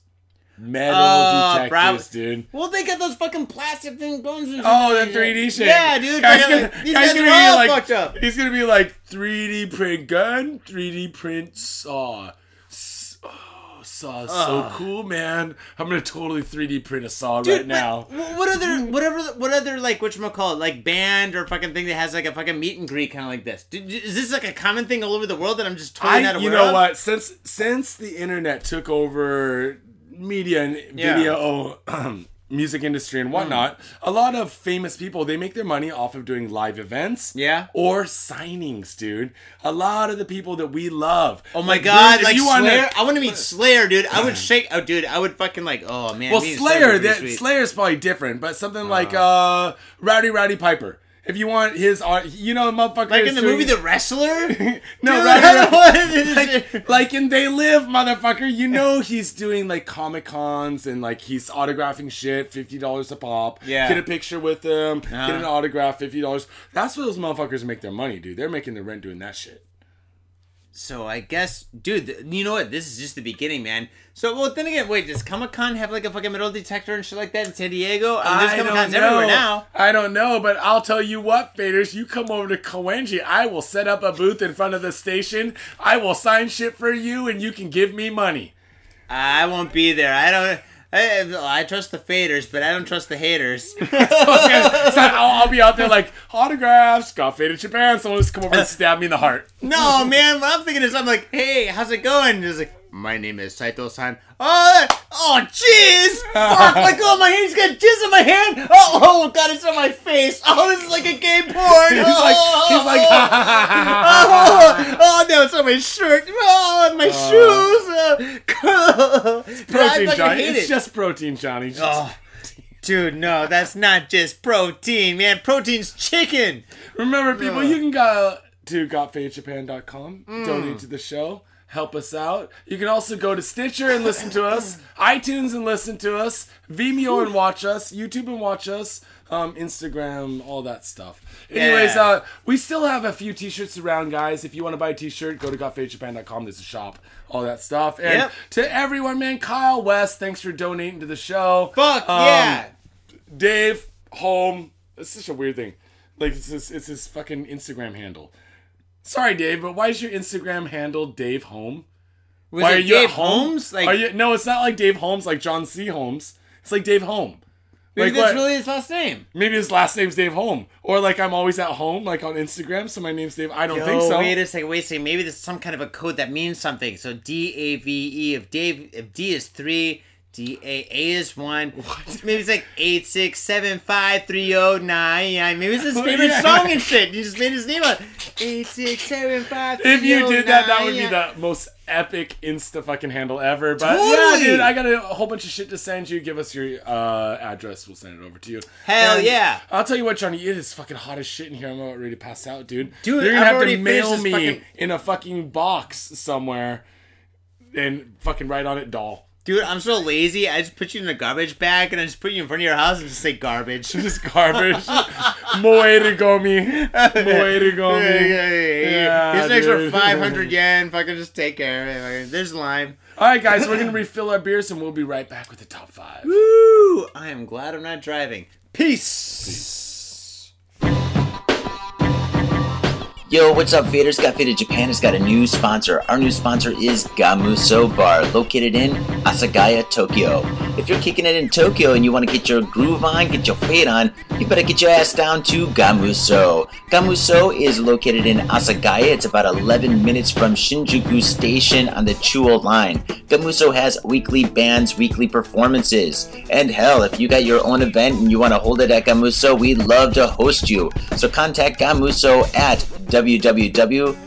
Speaker 2: Metal
Speaker 1: Oh,
Speaker 2: detectors,
Speaker 1: prob-
Speaker 2: dude.
Speaker 1: Well, they got those fucking plastic thing guns and
Speaker 2: Oh, the 3D shit.
Speaker 1: Yeah, dude.
Speaker 2: Guy's gonna,
Speaker 1: these
Speaker 2: guy's
Speaker 1: guys
Speaker 2: gonna
Speaker 1: are
Speaker 2: be
Speaker 1: all
Speaker 2: like,
Speaker 1: fucked up.
Speaker 2: He's gonna be like 3D print gun, 3D print saw. Oh, saw so cool, man. I'm gonna totally 3D print a saw
Speaker 1: Dude,
Speaker 2: right now.
Speaker 1: What other, whatever, what other like what call it, like band or fucking thing that has like a fucking meet and greet kind of like this? Dude, is this like a common thing all over the world that I'm just totally not
Speaker 2: I,
Speaker 1: aware
Speaker 2: you know
Speaker 1: of?
Speaker 2: what? Since since the internet took over media and
Speaker 1: Yeah.
Speaker 2: video, music industry and whatnot, a lot of famous people they make their money off of doing live events,
Speaker 1: Yeah.
Speaker 2: or signings, dude. A lot of the people that we love.
Speaker 1: Oh my
Speaker 2: Like,
Speaker 1: god,
Speaker 2: dude,
Speaker 1: like
Speaker 2: you wanna-
Speaker 1: I want to meet Slayer, dude. I would shake. Oh, dude, I would fucking like. Oh man.
Speaker 2: Well, Slayer,
Speaker 1: be
Speaker 2: that. Slayer's probably different, but something like uh, Rowdy Roddy Piper. If you want his, art, you know, the motherfucker.
Speaker 1: like in the movie The Wrestler.
Speaker 2: no,
Speaker 1: Dude,
Speaker 2: Rowdy
Speaker 1: I don't
Speaker 2: Rowdy-
Speaker 1: want this
Speaker 2: like, like in They Live, motherfucker. You know he's doing like Comic Cons and like he's autographing shit, fifty dollars a pop.
Speaker 1: Yeah.
Speaker 2: Get a picture with him,
Speaker 1: Uh-huh.
Speaker 2: get an autograph, fifty dollars. That's where those motherfuckers make their money, dude. They're making the rent doing that shit.
Speaker 1: So I guess, dude, you know what? This is just the beginning, man. So, well, then again, wait, does Comic Con have like a fucking metal detector and shit like that in San Diego? I mean, there's Comic
Speaker 2: don't
Speaker 1: Cons
Speaker 2: know.
Speaker 1: everywhere now.
Speaker 2: I don't know, but I'll tell you what, faders. You come over to Koenji, I will set up a booth in front of the station. I will sign shit for you, and you can give me money.
Speaker 1: I won't be there. I don't. I, I trust the faders, but I don't trust the haters.
Speaker 2: So I'll, I'll be out there like autographs, got faded Japan. Someone just come over and stab me in the heart.
Speaker 1: no, man. What I'm thinking is, I'm like, hey, how's it going? And he's like, my name is Saito-san. Oh, oh, jeez! Fuck! Like, oh, my hand's got jizz in my hand. Oh, oh, God, it's on my face. Oh, this is like a gay porn.
Speaker 2: He's like, he's like,
Speaker 1: oh, oh, no, it's on my shirt. Oh, my shoes. Uh, I
Speaker 2: protein,
Speaker 1: fucking
Speaker 2: Johnny. It's
Speaker 1: it.
Speaker 2: just protein, Johnny. Just-
Speaker 1: Oh, dude, no, that's not just protein, man. Protein's chicken.
Speaker 2: Remember, people, you can go to gotfadedjapan.com,
Speaker 1: Mm.
Speaker 2: donate to the show, help us out. You can also go to Stitcher and listen to us, iTunes and listen to us, Vimeo and watch us, YouTube and watch us, um, Instagram, all that stuff. Anyways,
Speaker 1: Yeah.
Speaker 2: uh, we still have a few t-shirts around, guys. If you want to buy a t-shirt, go to gotfadedjapan.com. There's a shop, all that stuff. And
Speaker 1: Yep.
Speaker 2: to everyone, man, Kyle West, thanks for donating to the show.
Speaker 1: Fuck
Speaker 2: Um,
Speaker 1: yeah.
Speaker 2: Dave home. It's such a weird thing. Like it's his, it's his fucking Instagram handle. Sorry, Dave, but why is your Instagram handle Dave Home?
Speaker 1: Was
Speaker 2: Why
Speaker 1: it
Speaker 2: are you
Speaker 1: Dave
Speaker 2: at home?
Speaker 1: Holmes? Like,
Speaker 2: Are you? No, it's not like Dave Holmes, like John C. Holmes. It's like Dave Home.
Speaker 1: maybe
Speaker 2: Like
Speaker 1: that's
Speaker 2: what?
Speaker 1: really his last name.
Speaker 2: Maybe his last name's Dave Home, or like I'm always at home, like on Instagram, so my name's Dave. I don't think
Speaker 1: Oh,
Speaker 2: so.
Speaker 1: wait a second, wait a second. Maybe there's some kind of a code that means something. So D A V E. If Dave, if D is three, D A A is one. Maybe it's like eight six seven five three zero nine. Yeah, maybe it's his favorite
Speaker 2: Yeah.
Speaker 1: song and shit. You just made his name up. Eight six seven five.
Speaker 2: if you did that, that would be the most epic Insta fucking handle ever. But
Speaker 1: Totally.
Speaker 2: yeah, dude, I got a whole bunch of shit to send you. Give us your uh, address. We'll send it over to you.
Speaker 1: Hell
Speaker 2: And
Speaker 1: yeah.
Speaker 2: I'll tell you what, Johnny, it is fucking hot as shit in here. I'm about ready to pass out, dude.
Speaker 1: Dude,
Speaker 2: you're gonna
Speaker 1: I've
Speaker 2: have to mail me
Speaker 1: fucking-
Speaker 2: in a fucking box somewhere and fucking write on it doll.
Speaker 1: Dude, I'm so lazy. I just put you in a garbage bag and I just put you in front of your house and just say garbage.
Speaker 2: Just garbage. Moe to go me. Moe to
Speaker 1: go
Speaker 2: me.
Speaker 1: yeah, yeah, yeah.
Speaker 2: Yeah,
Speaker 1: Here's an extra 500 yen. Fucking just take care of it. There's lime.
Speaker 2: All right, guys, we're gonna refill our beers and we'll be right back with the top five.
Speaker 1: Woo! I am glad I'm not driving. Peace.
Speaker 3: Yo, what's up, Faders? Got Faded Japan has got a new sponsor. Our new sponsor is Gamuso Bar, located in Asagaya, Tokyo. If you're kicking it in Tokyo and you want to get your groove on, get your fade on, you better get your ass down to Gamuso. Gamuso is located in Asagaya. It's about 11 minutes from Shinjuku Station on the Chuo line. Gamuso has weekly bands, weekly performances. And hell, if you got your own event and you want to hold it at Gamuso, we'd love to host you. So contact Gamuso at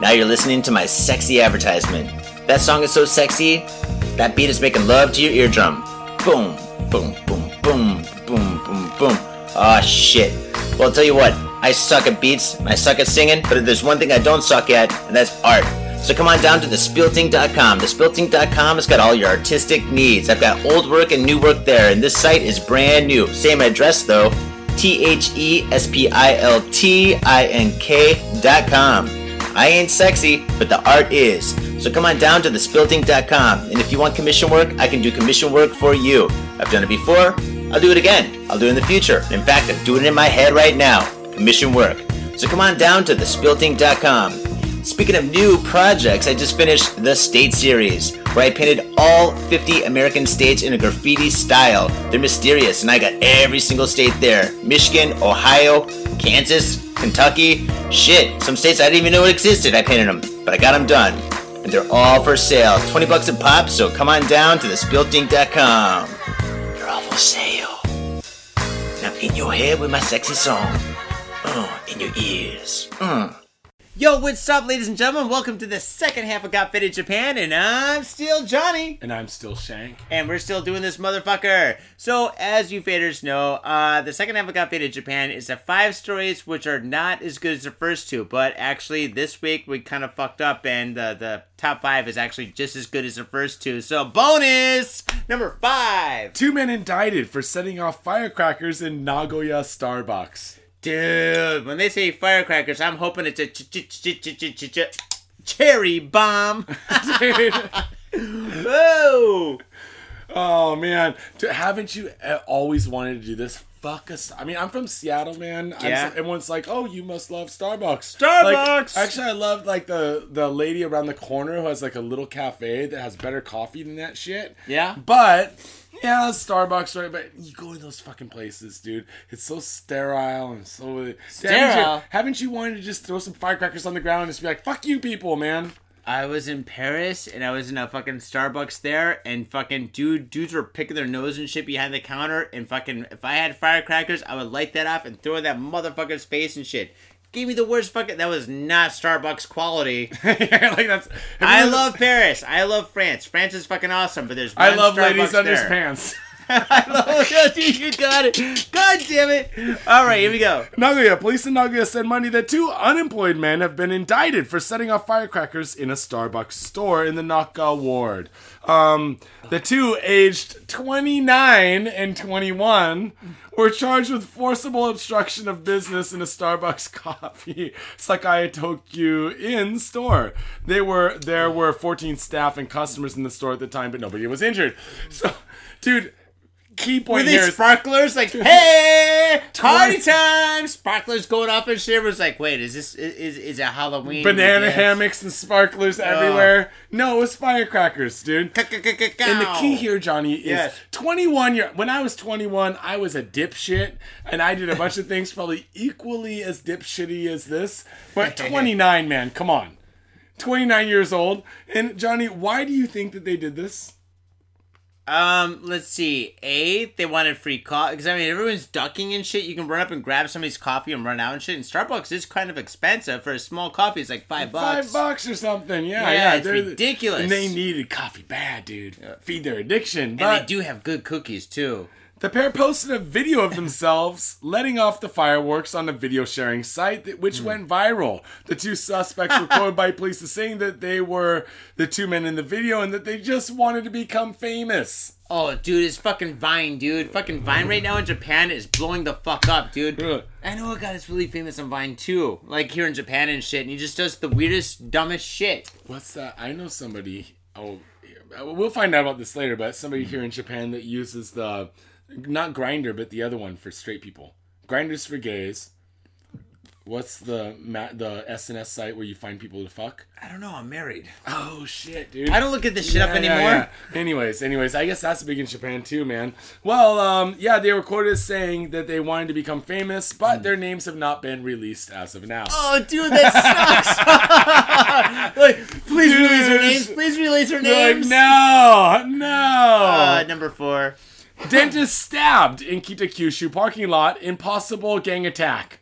Speaker 3: Now you're listening to my sexy advertisement. That song is so sexy, that beat is making love to your eardrum. Boom, boom, boom, boom, boom, boom, boom. Aw, shit. Well, I'll tell you what, I suck at beats, I suck at singing, but if there's one thing I don't suck at, and that's art. So come on down to thespiltink.com. Thespiltink.com has got all your artistic needs. I've got old work and new work there, and this site is brand new. Same address though. T H E S P I L T I N K dot com. I ain't sexy, but the art is. So come on down to thespiltink.com. And if you want commission work, I can do commission work for you. I've done it before, I'll do it again. I'll do it in the future. In fact, I'm doing it in my head right now. Commission work. So come on down to thespiltink.com. Speaking of new projects, I just finished the State Series, where I painted all 50 American states in a graffiti style. They're mysterious, and I got every single state there Michigan, Ohio, Kansas, Kentucky. Shit, some states I didn't even know existed, I painted them, but I got them done. And they're all for sale 20 bucks a pop, so come on down to thespiltink.com. They're all for sale. I'm in your head with my sexy song. Uh, in your ears. Uh.
Speaker 1: Yo, what's up, ladies and gentlemen? Welcome to the second half of Got Faded Japan, and I'm still Johnny.
Speaker 2: And I'm still Shank.
Speaker 1: And we're still doing this motherfucker. So, as you faders know, uh, the second half of Got Faded Japan is the five stories which are not as good as the first two. But actually, this week we kind of fucked up, and uh, the top five is actually just as good as the first two. So, bonus number five.
Speaker 2: Two men indicted for setting off firecrackers in Nagoya Starbucks.
Speaker 1: Dude, when they say firecrackers, I'm hoping it's a ch- ch- ch- ch- ch- ch- ch- cherry bomb. Whoa!
Speaker 2: Oh man, Dude, haven't you uh, always wanted to do this? Fuck us. I mean, I'm from Seattle, man.
Speaker 1: Yeah.
Speaker 2: so- everyone's like, "Oh, you must love Starbucks."
Speaker 1: Starbucks!
Speaker 2: Like, actually, I love like the the lady around the corner who has like a little cafe that has better coffee than that shit.
Speaker 1: Yeah?
Speaker 2: But yeah, Starbucks, right? But you go in those fucking places, dude. It's so sterile and so Haven't
Speaker 1: Sterile?
Speaker 2: you, haven't you wanted to just throw some firecrackers on the ground and just be like, "Fuck you, people, man."
Speaker 1: I was in Paris and I was in a fucking Starbucks there and fucking dude dudes were picking their nose and shit behind the counter and fucking if I had firecrackers I would light that off and throw in that motherfucker's face and shit. Gave me the worst fucking that was not Starbucks quality.
Speaker 2: like that's.
Speaker 1: I love Paris. I love France. France is fucking awesome, but there's
Speaker 2: I love
Speaker 1: Starbucks
Speaker 2: ladies under
Speaker 1: there.
Speaker 2: pants.
Speaker 1: I love it. You got it. God damn it. All right, here we go.
Speaker 2: Nagoya, police in Nagoya said Monday that two unemployed men have been indicted for setting off firecrackers in a Starbucks store in the Naka ward. Um, the two, aged 29 and 21, were charged with forcible obstruction of business in a Starbucks coffee Sakae Tokyo Inn store. They were there were 14 staff and customers in the store at the time, but nobody was injured. So, dude, key point
Speaker 1: they
Speaker 2: here is
Speaker 1: sparklers? Like, hey, party time! Sparklers going off and shit. Was like, wait, is this is is it Halloween?
Speaker 2: banana
Speaker 1: Yes.
Speaker 2: hammocks and sparklers oh. everywhere. No, it was firecrackers, dude. And the key here, Johnny, is
Speaker 1: Yes.
Speaker 2: 21 year. When I was 21, I was a dipshit, and I did a bunch of things probably equally as dipshitty as this. But 29, man, come on, 29 years old. And Johnny, why do you think that they did this?
Speaker 1: Um, let's see. A, they wanted free coffee because I mean everyone's ducking and shit. You can run up and grab somebody's coffee and run out and shit. And Starbucks is kind of expensive for a small coffee. It's like five bucks.
Speaker 2: Five bucks or something. Yeah,
Speaker 1: Yeah,
Speaker 2: yeah,
Speaker 1: it's
Speaker 2: they're-
Speaker 1: ridiculous.
Speaker 2: And they needed coffee bad, dude. Feed their addiction.
Speaker 1: And they do have good cookies too.
Speaker 2: The pair posted a video of themselves letting off the fireworks on a video sharing site, that, which hmm. went viral. The two suspects were quoted by police as saying that they were the two men in the video and that they just wanted to become famous.
Speaker 1: Oh, dude, it's fucking Vine, dude. Fucking Vine right now in Japan is blowing the fuck up, dude.
Speaker 2: Ugh.
Speaker 1: I know a guy that's really famous on Vine too, like here in Japan and shit, and he just does the weirdest, dumbest shit.
Speaker 2: What's that? I know somebody. Oh, we'll find out about this later. But somebody hmm. here in Japan that uses the not Grindr, but the other one for straight people. Grindr's for gays. What's the ma- the SNS site where you find people to fuck?
Speaker 1: I don't know. I'm married.
Speaker 2: Oh shit, dude!
Speaker 1: I don't look at this shit up
Speaker 2: Yeah, yeah,
Speaker 1: anymore.
Speaker 2: yeah. Anyways, anyways, I guess that's big in Japan too, man. Well, um, yeah, they were quoted as saying that they wanted to become famous, but their names have not been released as of now.
Speaker 1: Oh, dude, that sucks. like, please
Speaker 2: Dude,
Speaker 1: release their
Speaker 2: it's-
Speaker 1: names. Please release their
Speaker 2: They're
Speaker 1: names.
Speaker 2: Like, no, no.
Speaker 1: Uh, number four.
Speaker 2: Dentist stabbed in Kitakyushu parking lot. Impossible gang attack.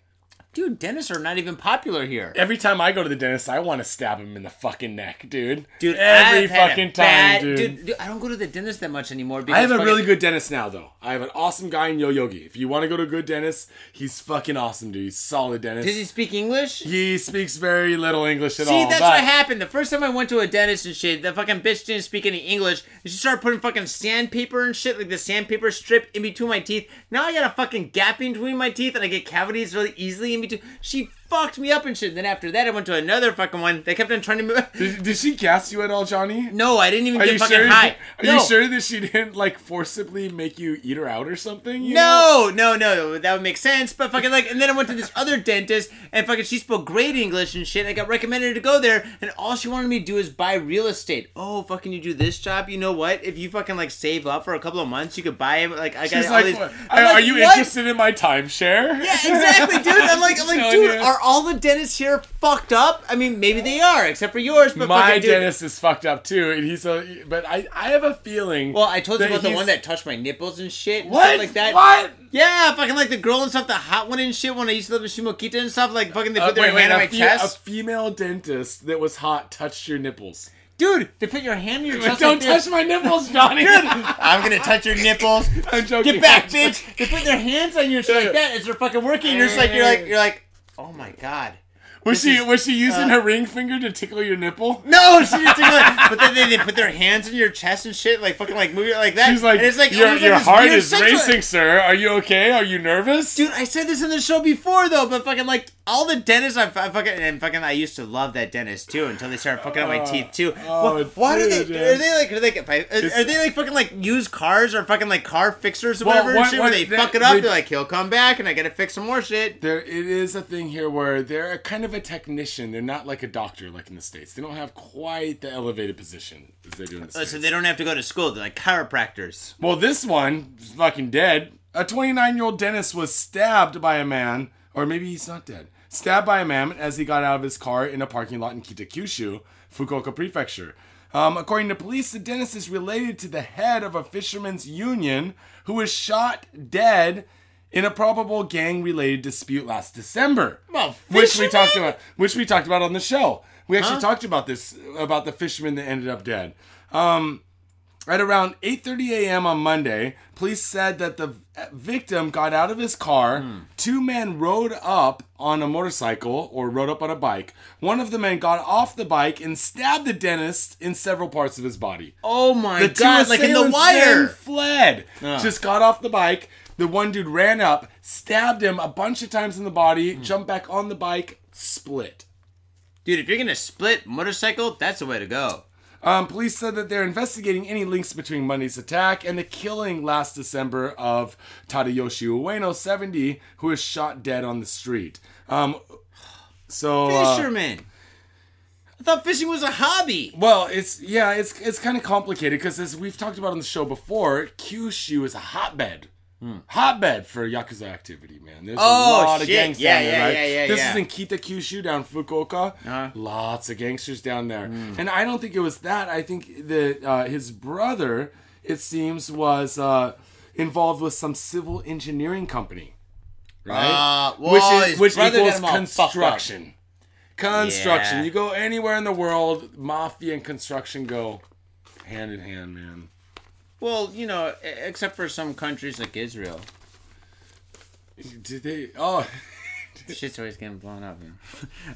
Speaker 1: Dude, dentists are not even popular here.
Speaker 2: Every time I go to the dentist, I want to stab him in the fucking neck, dude.
Speaker 1: Dude,
Speaker 2: every
Speaker 1: I've
Speaker 2: fucking time,
Speaker 1: bad-
Speaker 2: dude.
Speaker 1: dude. I don't go to the dentist that much anymore.
Speaker 2: I have a
Speaker 1: fucking-
Speaker 2: really good dentist now, though. I have an awesome guy in Yo Yogi. If you want to go to a good dentist, he's fucking awesome, dude. He's a solid dentist.
Speaker 1: Does he speak English?
Speaker 2: He speaks very little English at
Speaker 1: See,
Speaker 2: all.
Speaker 1: See, that's
Speaker 2: but
Speaker 1: what happened. The first time I went to a dentist and shit, the fucking bitch didn't speak any English. She started putting fucking sandpaper and shit, like the sandpaper strip in between my teeth. Now I got a fucking gap in between my teeth and I get cavities really easily in between. She fucked me up and shit. And Then after that, I went to another fucking one. They kept on trying to move.
Speaker 2: Did, did she gas you at all, Johnny?
Speaker 1: No, I didn't even
Speaker 2: Are
Speaker 1: get
Speaker 2: you
Speaker 1: fucking
Speaker 2: sure?
Speaker 1: high.
Speaker 2: Are
Speaker 1: no.
Speaker 2: you sure that she didn't like forcibly make you eat her out or something?
Speaker 1: No, no, no, that would make sense. But fucking like, and then I went to this other dentist, and fucking she spoke great English and shit. I got recommended to go there, and all she wanted me to do is buy real estate. Oh, fucking, you do this job? You know what? If you fucking like save up for a couple of months, you could buy it. Like, I got
Speaker 2: She's
Speaker 1: all
Speaker 2: like,
Speaker 1: these.
Speaker 2: "What?
Speaker 1: I'm
Speaker 2: are you
Speaker 1: "What?"
Speaker 2: interested in my timeshare?
Speaker 1: Yeah, exactly, dude. I'm like, I'm like, dude,
Speaker 2: you.
Speaker 1: Are all the dentists here fucked up? I mean, maybe they are, except for yours. But
Speaker 2: My dentist is fucked up too, and he's a. But I, I have a feeling.
Speaker 1: Well, I told you about the one that touched my nipples and shit, and
Speaker 2: What?
Speaker 1: stuff like that.
Speaker 2: What?
Speaker 1: Yeah, fucking like the girl and stuff, the hot one and shit. When I used to live in Shimokita and stuff, like fucking they
Speaker 2: Uh,
Speaker 1: put their
Speaker 2: wait, wait,
Speaker 1: on my
Speaker 2: fe-
Speaker 1: chest.
Speaker 2: a female dentist that was hot touched your nipples.
Speaker 1: Dude, they put your hand on your chest.
Speaker 2: Don't
Speaker 1: like
Speaker 2: touch my nipples, Johnny.
Speaker 1: I'm gonna touch your nipples.
Speaker 2: I'm joking.
Speaker 1: Get back, bitch. They put their hands on you and shit like that as they're fucking working. You're just like, you're like, you're like, oh my god.
Speaker 2: Was she was she
Speaker 1: uh,
Speaker 2: using her ring finger to tickle your nipple?
Speaker 1: No, she didn't think like, but then they, they put their hands in your chest and shit, like fucking like moving like that.
Speaker 2: She's like,
Speaker 1: and it's like
Speaker 2: your, your
Speaker 1: like
Speaker 2: heart is
Speaker 1: sexual-
Speaker 2: racing, sir. Are you okay? Are you nervous?
Speaker 1: Dude, I said this in the show before though, but fucking like all the dentists I, I fucking and fucking I used to love that dentist too until they started fucking up my teeth too.
Speaker 2: oh,
Speaker 1: Why- why do they?
Speaker 2: dude,
Speaker 1: Are they like? Are they? I, are, are they like fucking like used cars or fucking like car fixers or
Speaker 2: Well,
Speaker 1: whatever and
Speaker 2: what-
Speaker 1: shit?
Speaker 2: what-
Speaker 1: where they
Speaker 2: they-
Speaker 1: fuck it up,
Speaker 2: they,
Speaker 1: are like, he'll come back and I gotta fix some more shit.
Speaker 2: there it is a thing here where they're kind of a technician. They're not like a doctor like in the states. They don't have quite the elevated position as they do in the
Speaker 1: Oh,
Speaker 2: states.
Speaker 1: so they don't have to go to school. They're like chiropractors.
Speaker 2: Well, this one is fucking dead. A 29 year old dentist was stabbed by a man, or maybe he's not dead. Stabbed by a man as he got out of his car in a parking lot in Kitakyushu, Fukuoka Prefecture. Um, according to police, the dentist is related to the head of a fishermen's union who was shot dead in a probable gang-related dispute last December,
Speaker 1: Well,
Speaker 2: which we talked about. Which we talked about on the show. We actually
Speaker 1: Huh?
Speaker 2: talked about this about the fisherman that ended up dead. Um, At around 8:30 a.m. on Monday, police said that the victim got out of his car. Two men rode up on a motorcycle or rode up on a bike. One of the men got off the bike and stabbed the dentist in several parts of his body.
Speaker 1: Oh my
Speaker 2: The two
Speaker 1: like in the
Speaker 2: assailants then
Speaker 1: wire.
Speaker 2: fled.
Speaker 1: Ah.
Speaker 2: Just got off the bike. The one dude ran up, stabbed him a bunch of times in the body,
Speaker 1: Hmm.
Speaker 2: jumped back on the bike, split.
Speaker 1: Dude, if you're gonna split motorcycle, that's the way to go.
Speaker 2: Um, police said that they're investigating any links between Monday's attack and the killing last December of Tadayoshi Ueno, 70, who was shot dead on the street. Um, so, uh,
Speaker 1: Fisherman. I thought fishing was a hobby.
Speaker 2: well, it's yeah, it's it's kind of complicated because as we've talked about on the show before, Kyushu is a hotbed. Hotbed for yakuza activity, man. There's
Speaker 1: Hmm. Oh,
Speaker 2: a lot of
Speaker 1: shit.
Speaker 2: gangs
Speaker 1: Yeah,
Speaker 2: down there,
Speaker 1: yeah,
Speaker 2: right?
Speaker 1: yeah, yeah,
Speaker 2: this
Speaker 1: yeah.
Speaker 2: is in Kita Kyushu down Fukuoka.
Speaker 1: Uh-huh. Hmm.
Speaker 2: Lots of gangsters down there, and I don't think it was that. I think that uh, his brother, it seems, was uh, involved with some civil engineering company, right?
Speaker 1: Uh, well,
Speaker 2: which is which equals
Speaker 1: got him all fucked up.
Speaker 2: construction. Construction. You go anywhere in the world, mafia and construction go hand in hand, man.
Speaker 1: Well, you know, except for some countries like Israel.
Speaker 2: Did they? Oh,
Speaker 1: Shit's always getting blown up. Man.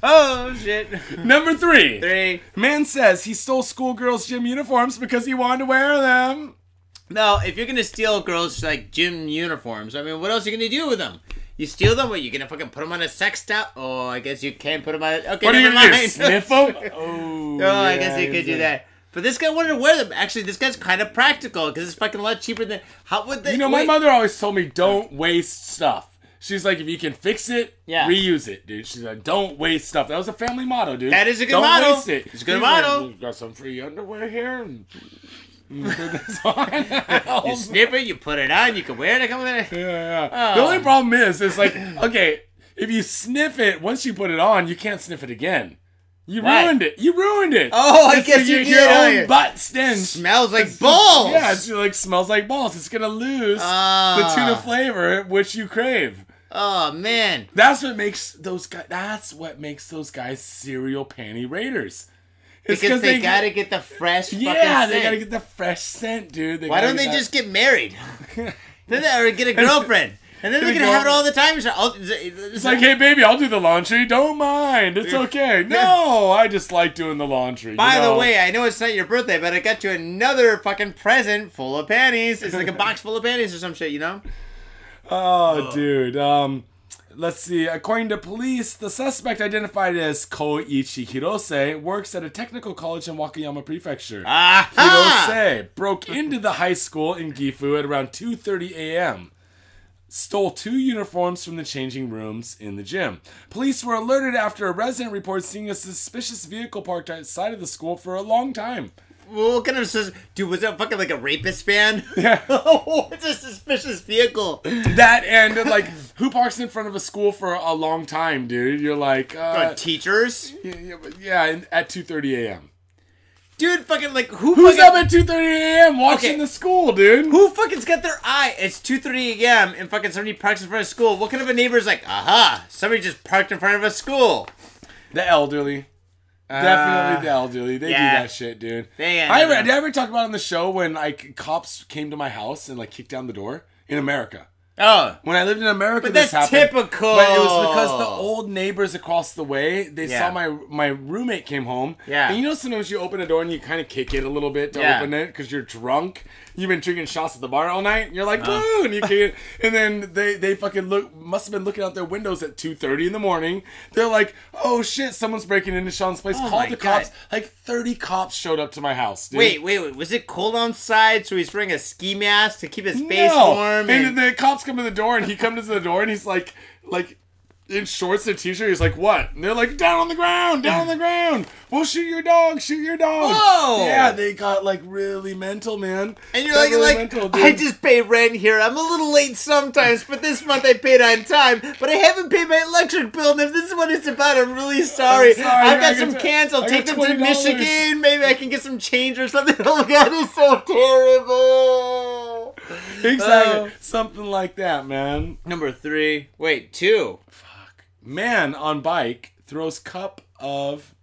Speaker 1: oh shit.
Speaker 2: number three.
Speaker 1: Three.
Speaker 2: Man says he stole schoolgirls' gym uniforms because he wanted to wear them.
Speaker 1: No, if you're gonna steal girls like gym uniforms, I mean, what else are you gonna do with them? You steal them? What you gonna fucking put them on a sex doll? Oh, I guess you can't put them on. Okay,
Speaker 2: What are you
Speaker 1: never mind.
Speaker 2: Sniff them? Oh,
Speaker 1: Oh, I guess you could do
Speaker 2: a-
Speaker 1: that. But this guy wanted to wear them. Actually, this guy's kind of practical because it's fucking a lot cheaper than. How would they?
Speaker 2: You know, my
Speaker 1: wait.
Speaker 2: mother always told me don't waste stuff. She's like, if you can fix it,
Speaker 1: Yeah.
Speaker 2: reuse it, dude. She's like, don't waste stuff. That was a family motto, dude.
Speaker 1: That is a good
Speaker 2: don't
Speaker 1: motto.
Speaker 2: Waste it.
Speaker 1: It's a good
Speaker 2: like,
Speaker 1: motto.
Speaker 2: "You got some free underwear here. And put this on."
Speaker 1: You snip it, you put it on, you can wear it. Come with it.
Speaker 2: Yeah, yeah. Oh. The only problem is, is like, okay, if you sniff it, once you put it on, you can't sniff it again. You
Speaker 1: Why?
Speaker 2: ruined it. You ruined it.
Speaker 1: Oh, I
Speaker 2: It's
Speaker 1: guess you
Speaker 2: your,
Speaker 1: did,
Speaker 2: your
Speaker 1: oh,
Speaker 2: own butt stench.
Speaker 1: Smells like
Speaker 2: It's just-
Speaker 1: balls.
Speaker 2: Yeah, it's like smells like balls. It's gonna lose
Speaker 1: Ah.
Speaker 2: the tuna flavor which you crave.
Speaker 1: Oh man.
Speaker 2: That's what makes those guys. That's what makes those guys serial panty raiders. It's
Speaker 1: Because they,
Speaker 2: get-
Speaker 1: gotta get the fresh
Speaker 2: Yeah, they gotta get the fresh scent, dude. They
Speaker 1: Why don't they
Speaker 2: that-
Speaker 1: just get married? then they, or get a girlfriend. And then they
Speaker 2: Get
Speaker 1: can
Speaker 2: a
Speaker 1: have it all the time. It's, it's,
Speaker 2: It's like, hey, baby, I'll do the laundry. Don't mind. It's okay. No, I just like doing the laundry. you
Speaker 1: By the way, I know it's not your birthday, but I got you another fucking present full of panties. It's like a box full of panties or some shit, you know?
Speaker 2: Oh, dude. Um, let's see. According to police, the suspect identified as Koichi Hirose works at a technical college in Wakayama Prefecture.
Speaker 1: Ah!
Speaker 2: Hirose broke into the high school in Gifu at around 2:30 a.m. Stole two uniforms from the changing rooms in the gym. Police were alerted after a resident reported seeing a suspicious vehicle parked outside of the school for a long time.
Speaker 1: Well, what kind of sus- dude was that fucking like a rapist fan?
Speaker 2: Yeah.
Speaker 1: What's a suspicious vehicle?
Speaker 2: That and like, who parks in front of a school for a long time, dude? You're like, uh,
Speaker 1: Uh, teachers,
Speaker 2: Yeah, yeah, yeah, at 2:30 a.m.
Speaker 1: dude. Fucking like who?
Speaker 2: Who's
Speaker 1: fucking,
Speaker 2: up at 2:30 a.m. watching
Speaker 1: Okay.
Speaker 2: the school, dude?
Speaker 1: Who fucking's got their eye? It's two thirty a.m. and fucking somebody parks in front of school. What kind of a neighbor is like, aha? Somebody just parked in front of a school.
Speaker 2: The elderly. Uh, Definitely the elderly. They
Speaker 1: yeah.
Speaker 2: do that shit, dude.
Speaker 1: They-
Speaker 2: I ever, did I ever talk about on the show when like cops came to my house and like kicked down the door in America?
Speaker 1: Oh,
Speaker 2: When I lived in America,
Speaker 1: But
Speaker 2: this
Speaker 1: that's
Speaker 2: happened.
Speaker 1: typical.
Speaker 2: But it was because the old neighbors across the way they
Speaker 1: Yeah.
Speaker 2: saw my my roommate came home.
Speaker 1: Yeah.
Speaker 2: And you know sometimes you open a door and you kind of kick it a little bit to
Speaker 1: Yeah.
Speaker 2: open it because you're drunk. You've been drinking shots at the bar all night. And you're like,
Speaker 1: Uh-huh.
Speaker 2: and you kick it. And then they they fucking look must have been looking out their windows at two thirty in the morning. They're like, oh shit, someone's breaking into Sean's place.
Speaker 1: Oh
Speaker 2: the cops.
Speaker 1: God.
Speaker 2: Like thirty cops showed up to my house. Dude.
Speaker 1: wait, wait, wait. Was it cold outside, so he's wearing a ski mask to keep his face
Speaker 2: No.
Speaker 1: warm?
Speaker 2: And
Speaker 1: And,
Speaker 2: the cops come to the door, and he comes to the door, and he's like, like in shorts and t-shirt. He's like, "What?" And they're like, "Down on the ground, down on the ground. We'll shoot your dog, shoot your dog."
Speaker 1: Whoa.
Speaker 2: Yeah, they got like really mental, man.
Speaker 1: and you're like,
Speaker 2: really
Speaker 1: like
Speaker 2: mental.
Speaker 1: I just pay rent here. I'm a little late sometimes, but this month I paid on time. But I haven't paid my electric bill, and if this is what it's about, I'm really sorry.
Speaker 2: sorry,
Speaker 1: I've got some cans. I'll take them to Michigan. Maybe I can get some change or something. Oh God, it's so terrible.
Speaker 2: exactly
Speaker 1: Oh.
Speaker 2: something like that, man.
Speaker 1: Number three. Wait, two.
Speaker 2: Man on bike throws cup of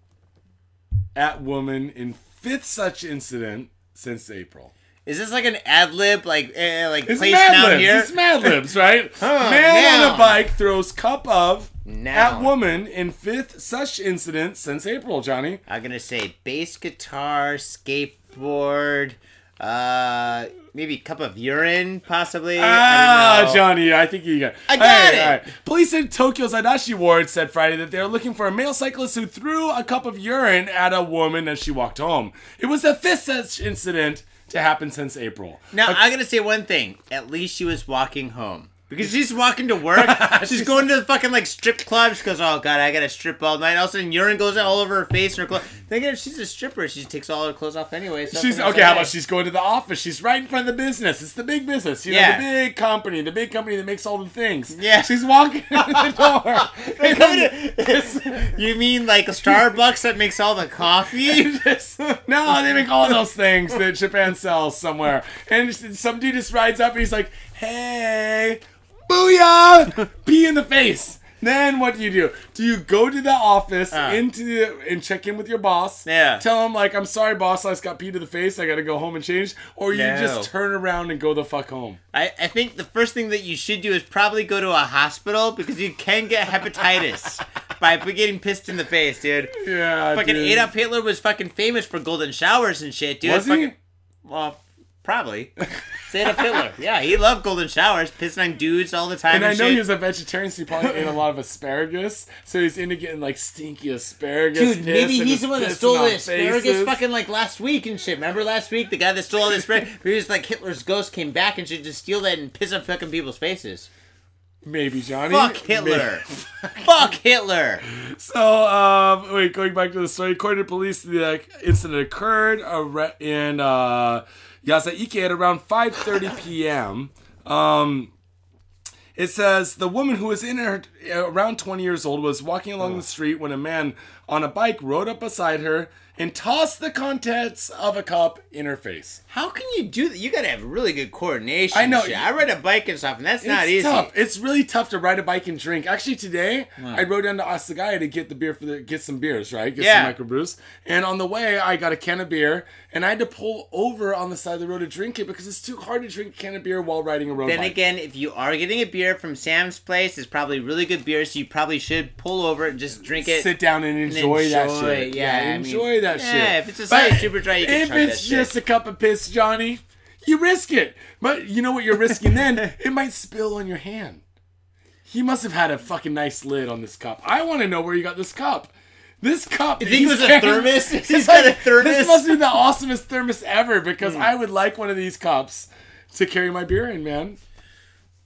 Speaker 2: at woman in fifth such incident since April.
Speaker 1: Is this like an ad lib, like uh, like
Speaker 2: It's
Speaker 1: placed
Speaker 2: Mad
Speaker 1: down
Speaker 2: Libs.
Speaker 1: here?
Speaker 2: It's Mad Libs, right?
Speaker 1: Huh,
Speaker 2: Man on a bike throws cup of
Speaker 1: Now.
Speaker 2: at woman in fifth such incident since April, Johnny.
Speaker 1: I'm gonna say bass guitar, skateboard, uh, maybe cup of urine, possibly.
Speaker 2: Ah,
Speaker 1: don't.
Speaker 2: Johnny, I think you got.
Speaker 1: I got it.
Speaker 2: Police in Tokyo's Adachi Ward said Friday that they are looking for a male cyclist who threw a cup of urine at a woman as she walked home. It was the fifth such incident to happen since April.
Speaker 1: Now I'm gonna say one thing. At least she was walking home. Because she's walking to work, she's going to the fucking like strip club. She goes, "Oh god, I gotta strip all night." All of a sudden, urine goes all over her face and her clothes. Thinking if she's a stripper, she takes all her clothes off anyway. So
Speaker 2: She's okay. How about she's going to the office? She's right in front of the business. It's the big business. You
Speaker 1: Yeah.
Speaker 2: know, the big company, the big company that makes all the things.
Speaker 1: Yeah.
Speaker 2: She's walking out the door.
Speaker 1: You mean like a Starbucks that makes all the coffee?
Speaker 2: no, they make all those things that Japan sells somewhere. And some dude just rides up and he's like, "Hey, booyah!" Pee in the face. Then what do you do? Do you go to the office
Speaker 1: Uh.
Speaker 2: into the, and check in with your boss?
Speaker 1: Yeah.
Speaker 2: Tell him like, "I'm sorry, boss. I just got pee to the face. I got to go home and change." Or you
Speaker 1: No.
Speaker 2: just turn around and go the fuck home.
Speaker 1: I, I think the first thing that you should do is probably go to a hospital because you can get hepatitis by getting pissed in the face, dude.
Speaker 2: Yeah,
Speaker 1: Fucking
Speaker 2: dude.
Speaker 1: Adolf Hitler was fucking famous for golden showers and shit, dude.
Speaker 2: Was he?
Speaker 1: Fucking- Well, probably. Adolf Hitler. Yeah, he loved golden showers, pissing on dudes all the time.
Speaker 2: And
Speaker 1: And,
Speaker 2: I know
Speaker 1: shit.
Speaker 2: he was a vegetarian, so he probably ate a lot of asparagus. So he's into getting like stinky asparagus.
Speaker 1: Dude, maybe he's the one that stole the asparagus
Speaker 2: faces.
Speaker 1: fucking like last week and shit. Remember last week? The guy that stole all the asparagus? He was like Hitler's ghost came back and should just steal that and piss on fucking people's faces.
Speaker 2: Maybe Johnny.
Speaker 1: Fuck Hitler. Fuck Hitler.
Speaker 2: So, um, wait, going back to the story, according to police, the like, incident occurred in uh, Yasaike at around 5:30 p.m. Um, it says the woman who was in her around 20 years old was walking along the street when a man on a bike rode up beside her and tossed the contents of a cup in her face.
Speaker 1: How can you do that? You gotta have really good coordination.
Speaker 2: I know.
Speaker 1: Shit. I ride a bike and stuff, and that's not easy.
Speaker 2: it's tough. It's really tough to ride a bike and drink. Actually, today I rode down to Asagaya to get the beer for the get some beers, right? Get
Speaker 1: Yeah.
Speaker 2: some microbrews. And on the way, I got a can of beer, and I had to pull over on the side of the road to drink it because it's too hard to drink a can of beer while riding a road
Speaker 1: Then
Speaker 2: bike.
Speaker 1: again, if you are getting a beer from Sam's place, it's probably really good beer, so you probably should pull over and just drink it.
Speaker 2: Sit down and
Speaker 1: and
Speaker 2: enjoy, that shit.
Speaker 1: it. Yeah, I mean,
Speaker 2: enjoy that
Speaker 1: yeah,
Speaker 2: shit.
Speaker 1: if it's a super dry, you can
Speaker 2: if it's just
Speaker 1: shit.
Speaker 2: a cup of piss, Johnny, you risk it. But you know what you're risking then? It might spill on your hand. He must have had a fucking nice lid on this cup. I want to know where you got this cup. This cup.
Speaker 1: You think it was a thermos? He's got a thermos?
Speaker 2: This must be the awesomest thermos ever because
Speaker 1: Hmm.
Speaker 2: I would like one of these cups to carry my beer in, man.